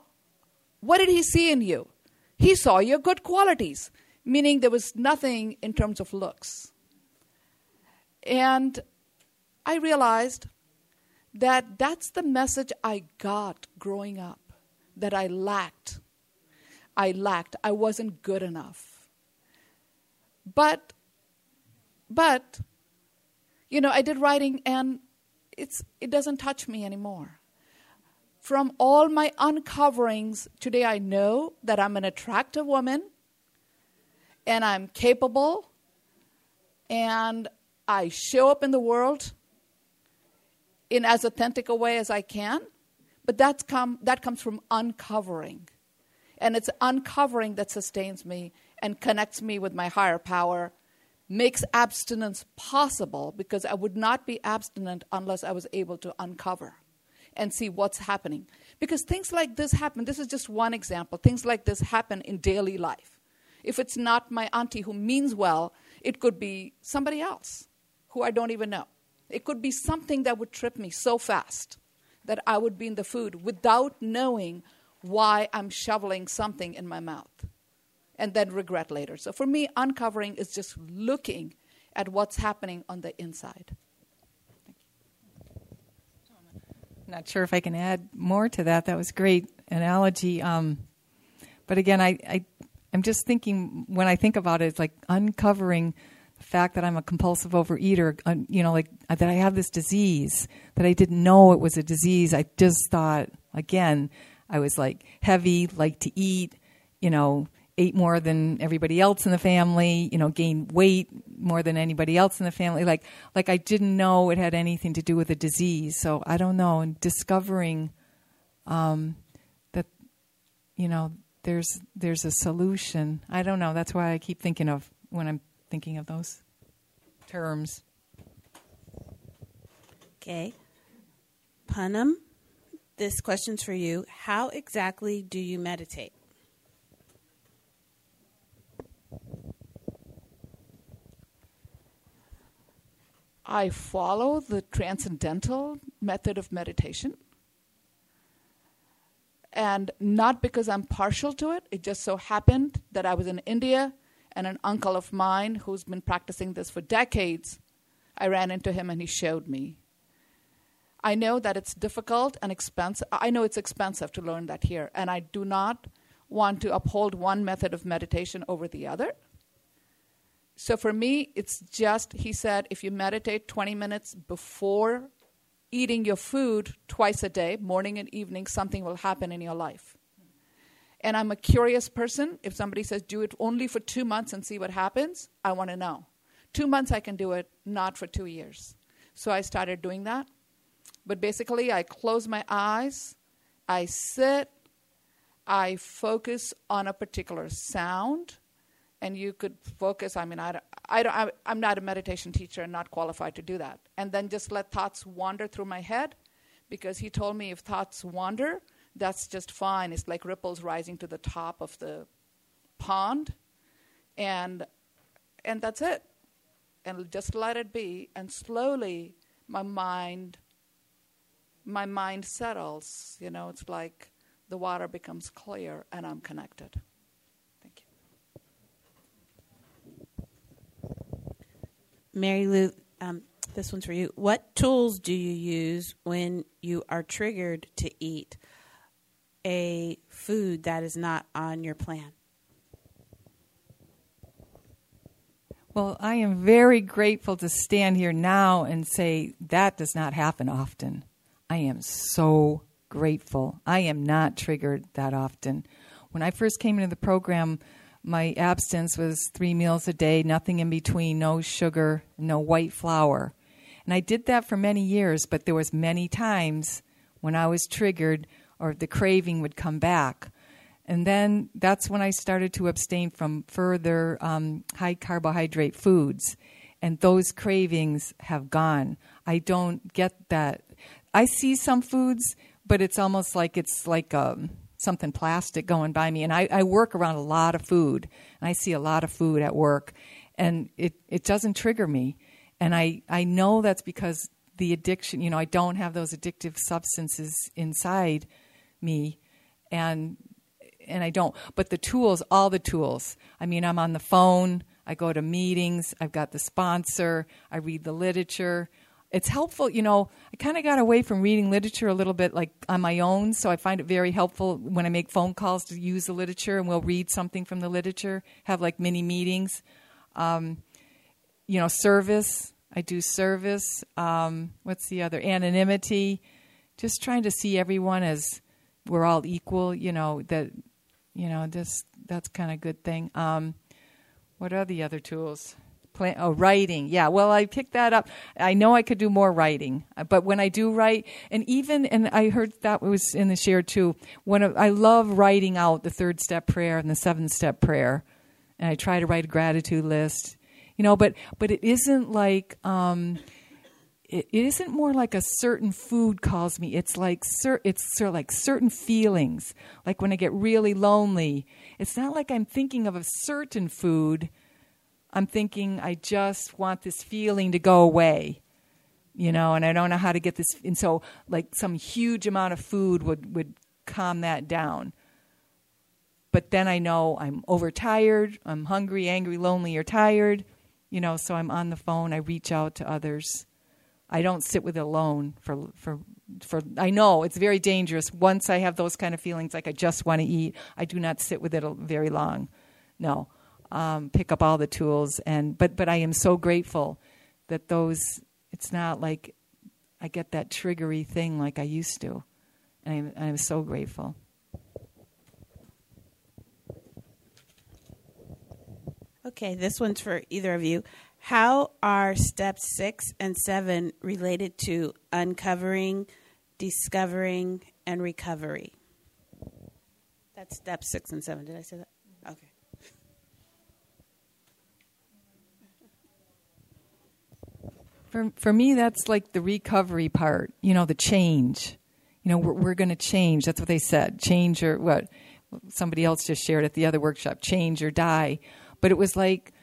B: what did he see in you? He saw your good qualities, meaning there was nothing in terms of looks. And I realized that that's the message I got growing up that I lacked. I lacked. I wasn't good enough. But but you know, I did writing and it's it doesn't touch me anymore from all my uncoverings, today I know that I'm an attractive woman and I'm capable and I show up in the world in as authentic a way as I can. But that's come, that comes from uncovering. And it's uncovering that sustains me and connects me with my higher power, makes abstinence possible because I would not be abstinent unless I was able to uncover and see what's happening. Because things like this happen. This is just one example. Things like this happen in daily life. If it's not my auntie who means well, it could be somebody else who I don't even know. It could be something that would trip me so fast that I would be in the food without knowing why I'm shoveling something in my mouth and then regret later. So for me, uncovering is just looking at what's happening on the inside.
C: Not sure if I can add more to that. That was great analogy. Um, but again, I, I I'm just thinking when I think about it, it's like uncovering fact that I'm a compulsive overeater. you know, like that I have this disease that I didn't know it was a disease. I just thought again I was like heavy, like to eat. You know, ate more than everybody else in the family, you know, gained weight more than anybody else in the family. Like, like I didn't know it had anything to do with a disease. So I don't know. And discovering um, that, you know, there's there's a solution. I don't know. That's why I keep thinking of when I'm thinking of those terms.
A: Okay, Punam, this question's for you. How exactly do you meditate?
B: I follow the transcendental method of meditation. And not because I'm partial to it, it just so happened that I was in India and an uncle of mine who's been practicing this for decades, I ran into him and he showed me. I know that it's difficult and expensive. I know it's expensive to learn that here, and I do not want to uphold one method of meditation over the other. So for me, it's just, he said, if you meditate 20 minutes before eating your food twice a day, morning and evening, something will happen in your life. And I'm a curious person. If somebody says, do it only for two months and see what happens, I want to know. Two months I can do it, not for two years. So I started doing that. But basically, I close my eyes, I sit, I focus on a particular sound and you could focus. I mean, I, don't, I, I, I'm not a meditation teacher and not qualified to do that. And then just let thoughts wander through my head because he told me if thoughts wander, that's just fine. It's like ripples rising to the top of the pond. And, and that's it. And just let it be. And slowly, my mind, my mind settles. You know, it's like the water becomes clear and I'm connected. Thank
A: you. Mary Lou, um, this one's for you. What tools do you use when you are triggered to eat a food that is not on your plan?
C: Well, I am very grateful to stand here now and say that does not happen often. I am so grateful. I am not triggered that often. When I first came into the program, my abstinence was three meals a day, nothing in between, no sugar, no white flour. And I did that for many years, but there was many times when I was triggered or the craving would come back. And then that's when I started to abstain from further um, high carbohydrate foods. And those cravings have gone. I don't get that. I see some foods, but it's almost like it's like um, something plastic going by me. And I, I work around a lot of food, and I see a lot of food at work, and it, it doesn't trigger me. And I, I know that's because the addiction, you know, I don't have those addictive substances inside me. And and I don't. But the tools, all the tools. I mean, I'm on the phone, I go to meetings, I've got the sponsor, I read the literature. It's helpful, you know. I kind of got away from reading literature a little bit like on my own, so I find it very helpful when I make phone calls to use the literature and we'll read something from the literature, have like mini meetings. Um, you know, service. I do service. Um, what's the other? Anonymity. Just trying to see everyone as we're all equal. You know that you know, this that's kind of a good thing. Um, what are the other tools? Plan- oh, writing. Yeah. Well, I picked that up. I know I could do more writing, but when I do write, and even and I heard that was in the share too. When I love writing out the third step prayer and the seventh step prayer, and I try to write a gratitude list. You know, but but it isn't like. Um, it, it isn't more like a certain food calls me. It's like cer- it's sort of like certain feelings. Like when I get really lonely, it's not like I'm thinking of a certain food. I'm thinking I just want this feeling to go away, you know, and I don't know how to get this. And so, like some huge amount of food would would calm that down. But then I know I'm overtired, I'm hungry, angry, lonely, or tired, you know. So I'm on the phone. I reach out to others I don't sit with it alone for for for I know it's very dangerous. Once I have those kind of feelings, like I just want to eat, I do not sit with it very long. No, um, pick up all the tools and but but I am so grateful that those. It's not like I get that triggery thing like I used to, and I'm, I'm so grateful.
A: Okay, this one's for either of you. How are steps six and seven related to uncovering, discovering, and recovery? That's step six and seven. Did I say that? Okay.
C: For, for me, that's like the recovery part, you know, the change. You know, we're, we're going to change. That's what they said. Change or what? Somebody else just shared at the other workshop change or die. But it was like,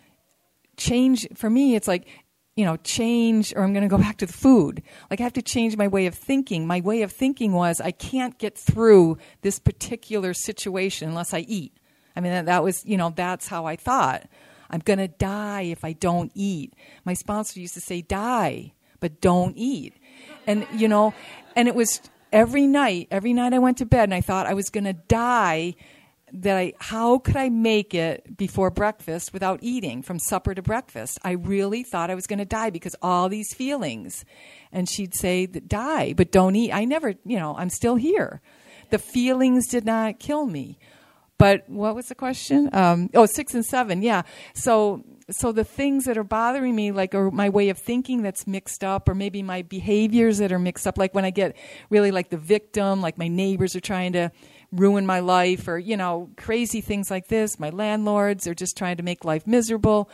C: change for me it's like you know change or i'm going to go back to the food. Like i have to change my way of thinking. My way of thinking was i can't get through this particular situation unless i eat. I mean that, that was you know that's how i thought. I'm going to die if i don't eat. My sponsor used to say die but don't eat. And you know and it was every night every night i went to bed and i thought i was going to die that I how could I make it before breakfast without eating from supper to breakfast? I really thought I was going to die because all these feelings. And she'd say, "Die, but don't eat." I never, you know, I'm still here. The feelings did not kill me. But what was the question? Um, oh, six and seven, yeah. So, so the things that are bothering me, like or my way of thinking that's mixed up, or maybe my behaviors that are mixed up, like when I get really like the victim, like my neighbors are trying to ruin my life or, you know, crazy things like this. My landlords are just trying to make life miserable.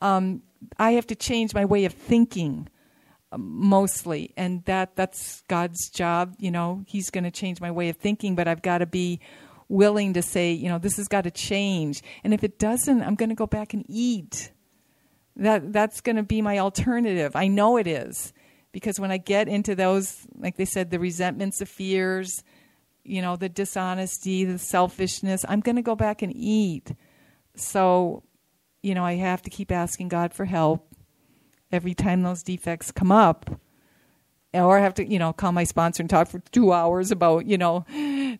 C: Um, I have to change my way of thinking um, mostly and that that's God's job, you know. He's going to change my way of thinking, but I've got to be willing to say, you know, this has got to change. And if it doesn't, I'm going to go back and eat. That that's going to be my alternative. I know it is. Because when I get into those, like they said, the resentments, the fears, you know, the dishonesty, the selfishness. I'm going to go back and eat. So, you know, I have to keep asking God for help every time those defects come up. Or I have to, you know, call my sponsor and talk for two hours about, you know,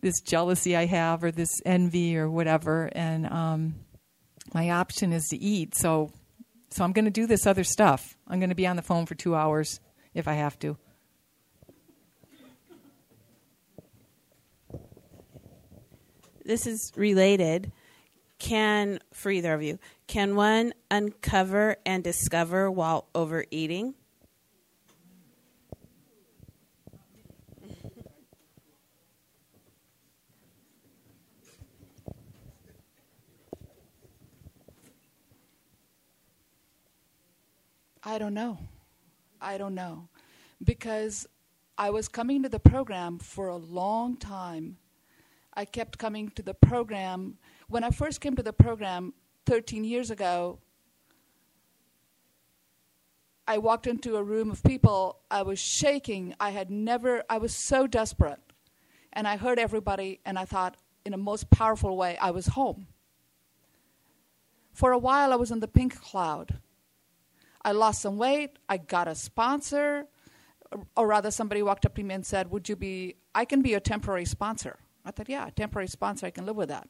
C: this jealousy I have or this envy or whatever. And um, my option is to eat. So, so I'm going to do this other stuff. I'm going to be on the phone for two hours if I have to.
A: This is related. Can, for either of you, can one uncover and discover while overeating?
B: I don't know. I don't know. Because I was coming to the program for a long time. I kept coming to the program. When I first came to the program 13 years ago, I walked into a room of people. I was shaking. I had never, I was so desperate. And I heard everybody, and I thought, in a most powerful way, I was home. For a while, I was in the pink cloud. I lost some weight. I got a sponsor. Or rather, somebody walked up to me and said, Would you be, I can be a temporary sponsor. I thought, Yeah, temporary sponsor, I can live with that.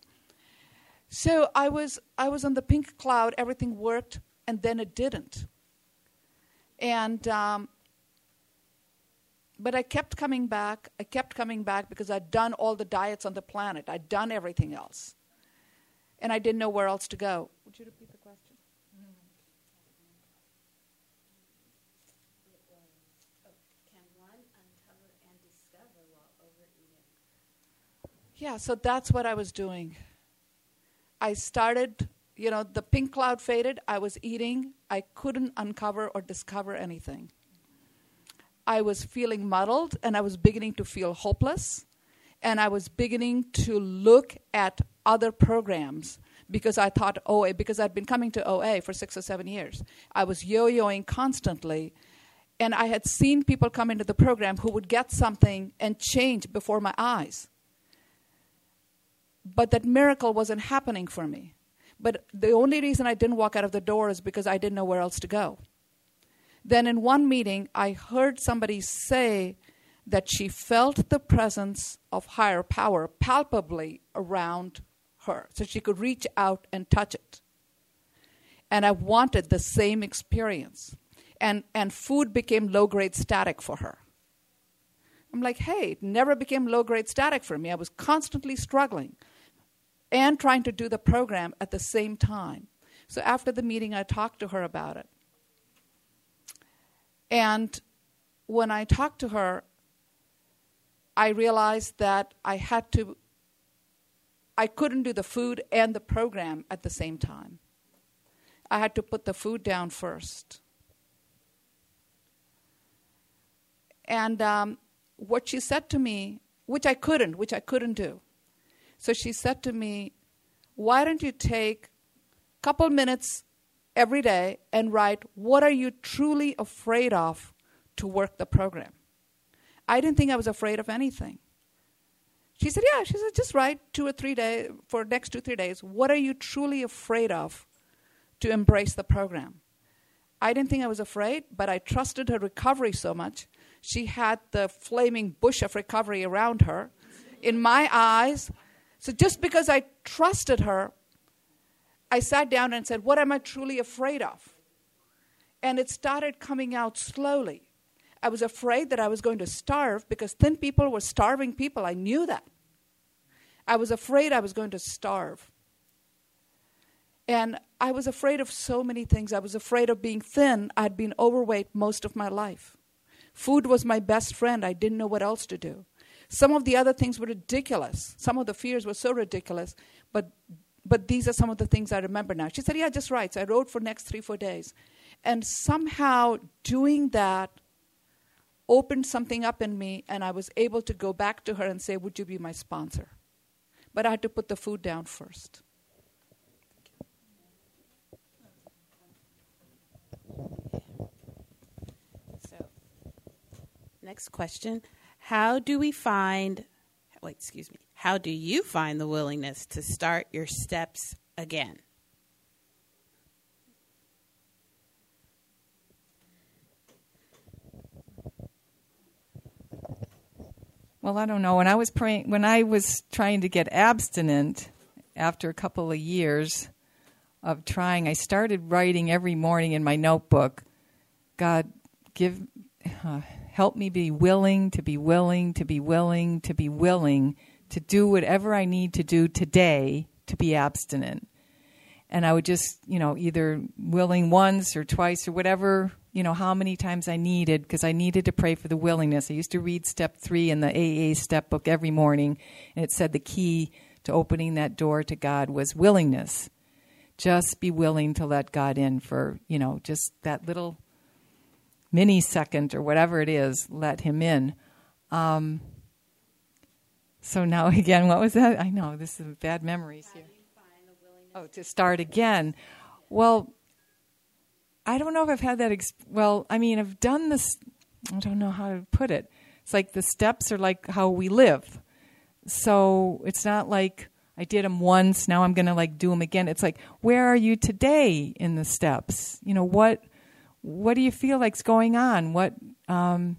B: So I was, I was on the pink cloud, everything worked, and then it didn't. And, um, but I kept coming back. I kept coming back because I'd done all the diets on the planet, I'd done everything else. And I didn't know where else to go. Would you repeat Yeah, so that's what I was doing. I started, you know, the pink cloud faded. I was eating. I couldn't uncover or discover anything. I was feeling muddled and I was beginning to feel hopeless. And I was beginning to look at other programs because I thought OA, because I'd been coming to OA for six or seven years. I was yo yoing constantly. And I had seen people come into the program who would get something and change before my eyes but that miracle wasn't happening for me. But the only reason I didn't walk out of the door is because I didn't know where else to go. Then in one meeting, I heard somebody say that she felt the presence of higher power palpably around her, so she could reach out and touch it. And I wanted the same experience. And, and food became low grade static for her. I'm like, hey, it never became low grade static for me. I was constantly struggling and trying to do the program at the same time. So after the meeting, I talked to her about it. And when I talked to her, I realized that I had to, I couldn't do the food and the program at the same time. I had to put the food down first. And um, what she said to me, which I couldn't, which I couldn't do, so she said to me, Why don't you take a couple minutes every day and write, What are you truly afraid of to work the program? I didn't think I was afraid of anything. She said, Yeah. She said, Just write two or three days, for next two, three days, what are you truly afraid of to embrace the program? I didn't think I was afraid, but I trusted her recovery so much. She had the flaming bush of recovery around her. In my eyes, so just because I trusted her, I sat down and said, What am I truly afraid of? And it started coming out slowly. I was afraid that I was going to starve because thin people were starving people. I knew that. I was afraid I was going to starve. And I was afraid of so many things. I was afraid of being thin. I'd been overweight most of my life. Food was my best friend. I didn't know what else to do. Some of the other things were ridiculous. Some of the fears were so ridiculous, but but these are some of the things I remember now. She said, "Yeah, just write." So I wrote for next three four days, and somehow doing that opened something up in me, and I was able to go back to her and say, "Would you be my sponsor?" But I had to put the food down first.
A: So, next question how do we find wait, excuse me. How do you find the willingness to start your steps again?
C: Well, I don't know. When I was praying, when I was trying to get abstinent after a couple of years of trying, I started writing every morning in my notebook. God, give, uh, help me be willing to be willing to be willing to be willing to do whatever I need to do today to be abstinent. And I would just, you know, either willing once or twice or whatever you know, how many times I needed because I needed to pray for the willingness. I used to read step three in the AA step book every morning, and it said the key to opening that door to God was willingness. Just be willing to let God in for, you know, just that little mini second or whatever it is, let Him in. Um, so now again, what was that? I know this is bad memories here. Oh, to start again. Well, I don't know if I've had that. Ex- well, I mean, I've done this. I don't know how to put it. It's like the steps are like how we live. So it's not like I did them once. Now I'm going to like do them again. It's like where are you today in the steps? You know what? What do you feel like's going on? What? Um,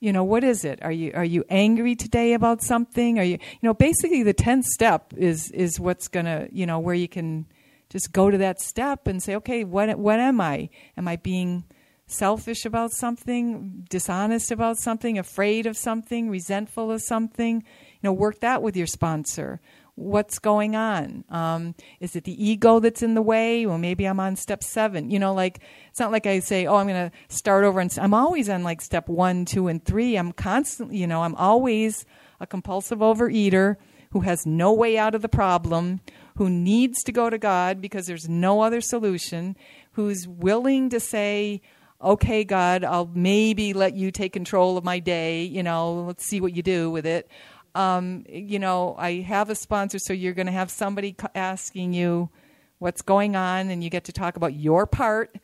C: you know what is it? Are you are you angry today about something? Are you you know basically the tenth step is is what's gonna you know where you can just go to that step and say, okay, what what am I? Am I being selfish about something, dishonest about something, afraid of something, resentful of something? You know, work that with your sponsor. What's going on? Um, is it the ego that's in the way? Well, maybe I'm on step seven. You know, like it's not like I say, oh, I'm going to start over, and I'm always on like step one, two, and three. I'm constantly, you know, I'm always a compulsive overeater who has no way out of the problem, who needs to go to God because there's no other solution, who's willing to say, okay, God, I'll maybe let you take control of my day. You know, let's see what you do with it. Um, you know, I have a sponsor, so you're going to have somebody asking you what's going on, and you get to talk about your part.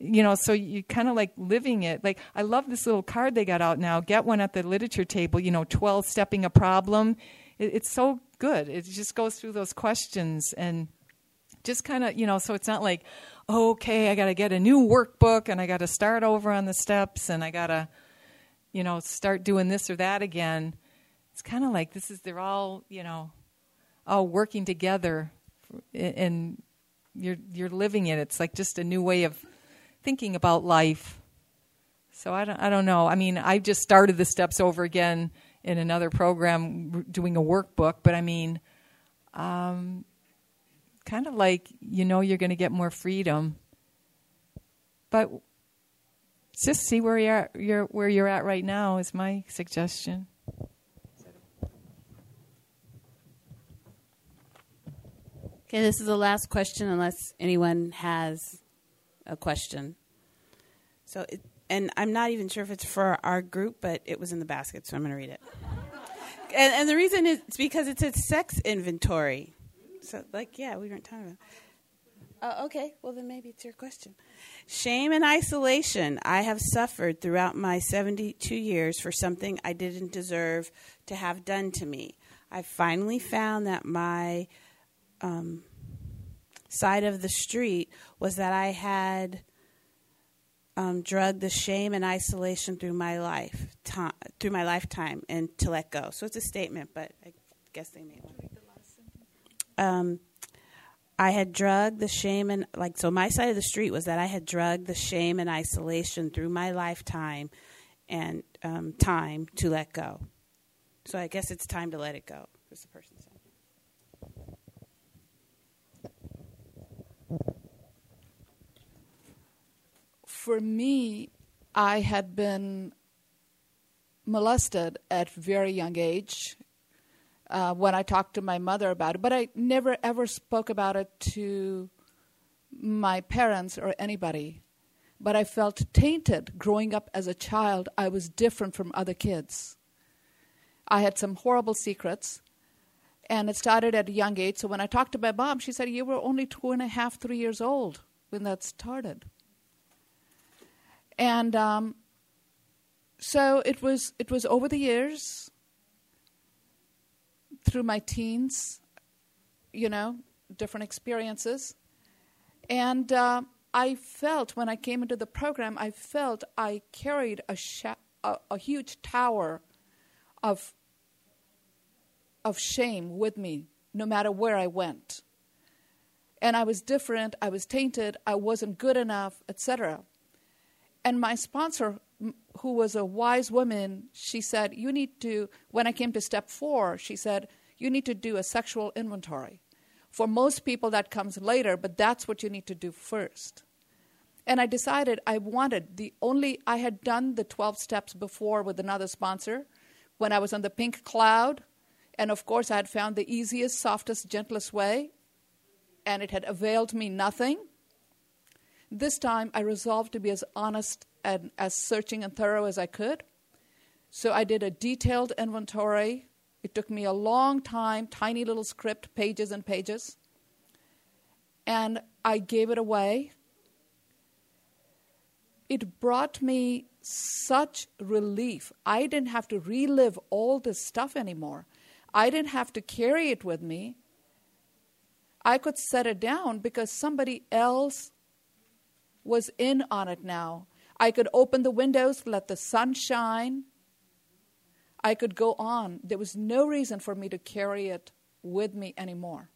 C: You know, so you kind of like living it. Like, I love this little card they got out now. Get one at the literature table, you know, 12 stepping a problem. It, it's so good. It just goes through those questions and just kind of, you know, so it's not like, okay, I got to get a new workbook and I got to start over on the steps and I got to, you know, start doing this or that again. It's kind of like this is, they're all, you know, all working together and you're, you're living it. It's like just a new way of thinking about life. So I don't, I don't know. I mean, I just started the steps over again in another program doing a workbook, but I mean, um, kind of like you know you're going to get more freedom, but just see where you're, you're where you're at right now is my suggestion.
A: Okay, this is the last question, unless anyone has a question. So, it, and I'm not even sure if it's for our group, but it was in the basket, so I'm going to read it. and, and, the reason is because it's a sex inventory. So, like, yeah, we weren't talking about. Uh, okay, well then maybe it's your question. Shame and isolation I have suffered throughout my 72 years for something I didn't deserve to have done to me. I finally found that my um, side of the street was that I had um, drug the shame and isolation through my life, time, through my lifetime, and to let go. So it's a statement, but I guess they made one. Um, I had drugged the shame and like so. My side of the street was that I had drugged the shame and isolation through my lifetime, and um, time to let go. So I guess it's time to let it go. The person
B: said. For me, I had been molested at very young age uh, when I talked to my mother about it, but I never ever spoke about it to my parents or anybody. But I felt tainted growing up as a child. I was different from other kids. I had some horrible secrets, and it started at a young age. So when I talked to my mom, she said, You were only two and a half, three years old when that started. And um, so it was. It was over the years. through my teens, you know, different experiences. And uh, I felt when I came into the program, I felt I carried a, a, a huge tower of, of shame with me no matter where I went. And I was different, I was tainted, I wasn't good enough, etc. And my sponsor, who was a wise woman, she said, You need to, when I came to step four, she said, You need to do a sexual inventory. For most people, that comes later, but that's what you need to do first. And I decided I wanted the only, I had done the 12 steps before with another sponsor when I was on the pink cloud. And of course, I had found the easiest, softest, gentlest way, and it had availed me nothing. This time, I resolved to be as honest and as searching and thorough as I could. So I did a detailed inventory. It took me a long time, tiny little script, pages and pages. And I gave it away. It brought me such relief. I didn't have to relive all this stuff anymore. I didn't have to carry it with me. I could set it down because somebody else was in on it now. I could open the windows, let the sun shine. I could go on. There was no reason for me to carry it with me anymore.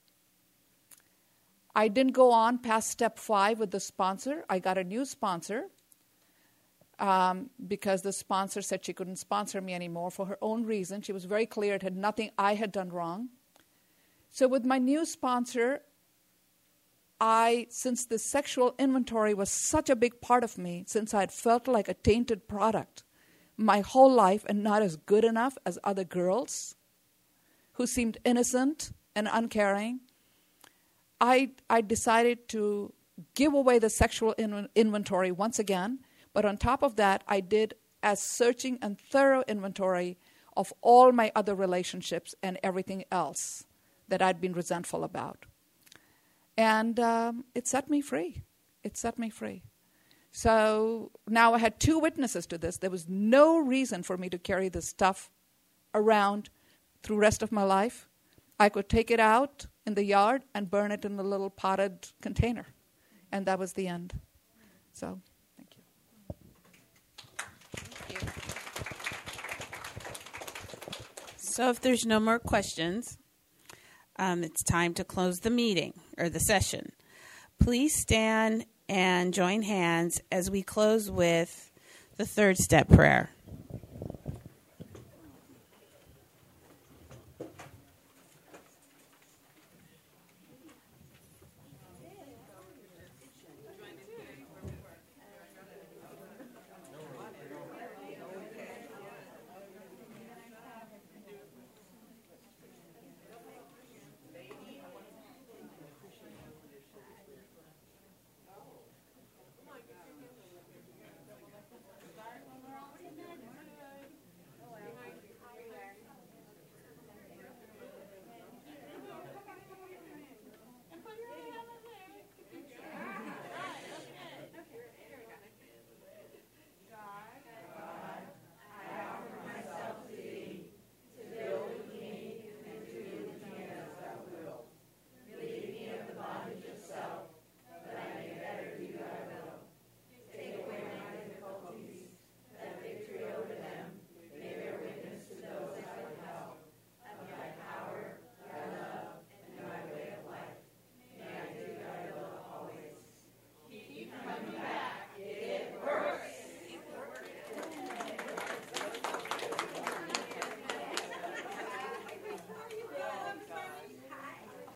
B: I didn't go on past step five with the sponsor. I got a new sponsor um, because the sponsor said she couldn't sponsor me anymore for her own reason. She was very clear it had nothing I had done wrong. So, with my new sponsor, I, since the sexual inventory was such a big part of me, since I had felt like a tainted product my whole life and not as good enough as other girls who seemed innocent and uncaring, I, I decided to give away the sexual in- inventory once again. But on top of that, I did a searching and thorough inventory of all my other relationships and everything else that I'd been resentful about. And um, it set me free. It set me free. So now I had two witnesses to this. There was no reason for me to carry this stuff around through rest of my life. I could take it out in the yard and burn it in a little potted container. And that was the end. So, thank you.
A: Thank you. So, if there's no more questions, um, it's time to close the meeting or the session. Please stand and join hands as we close with the third step prayer.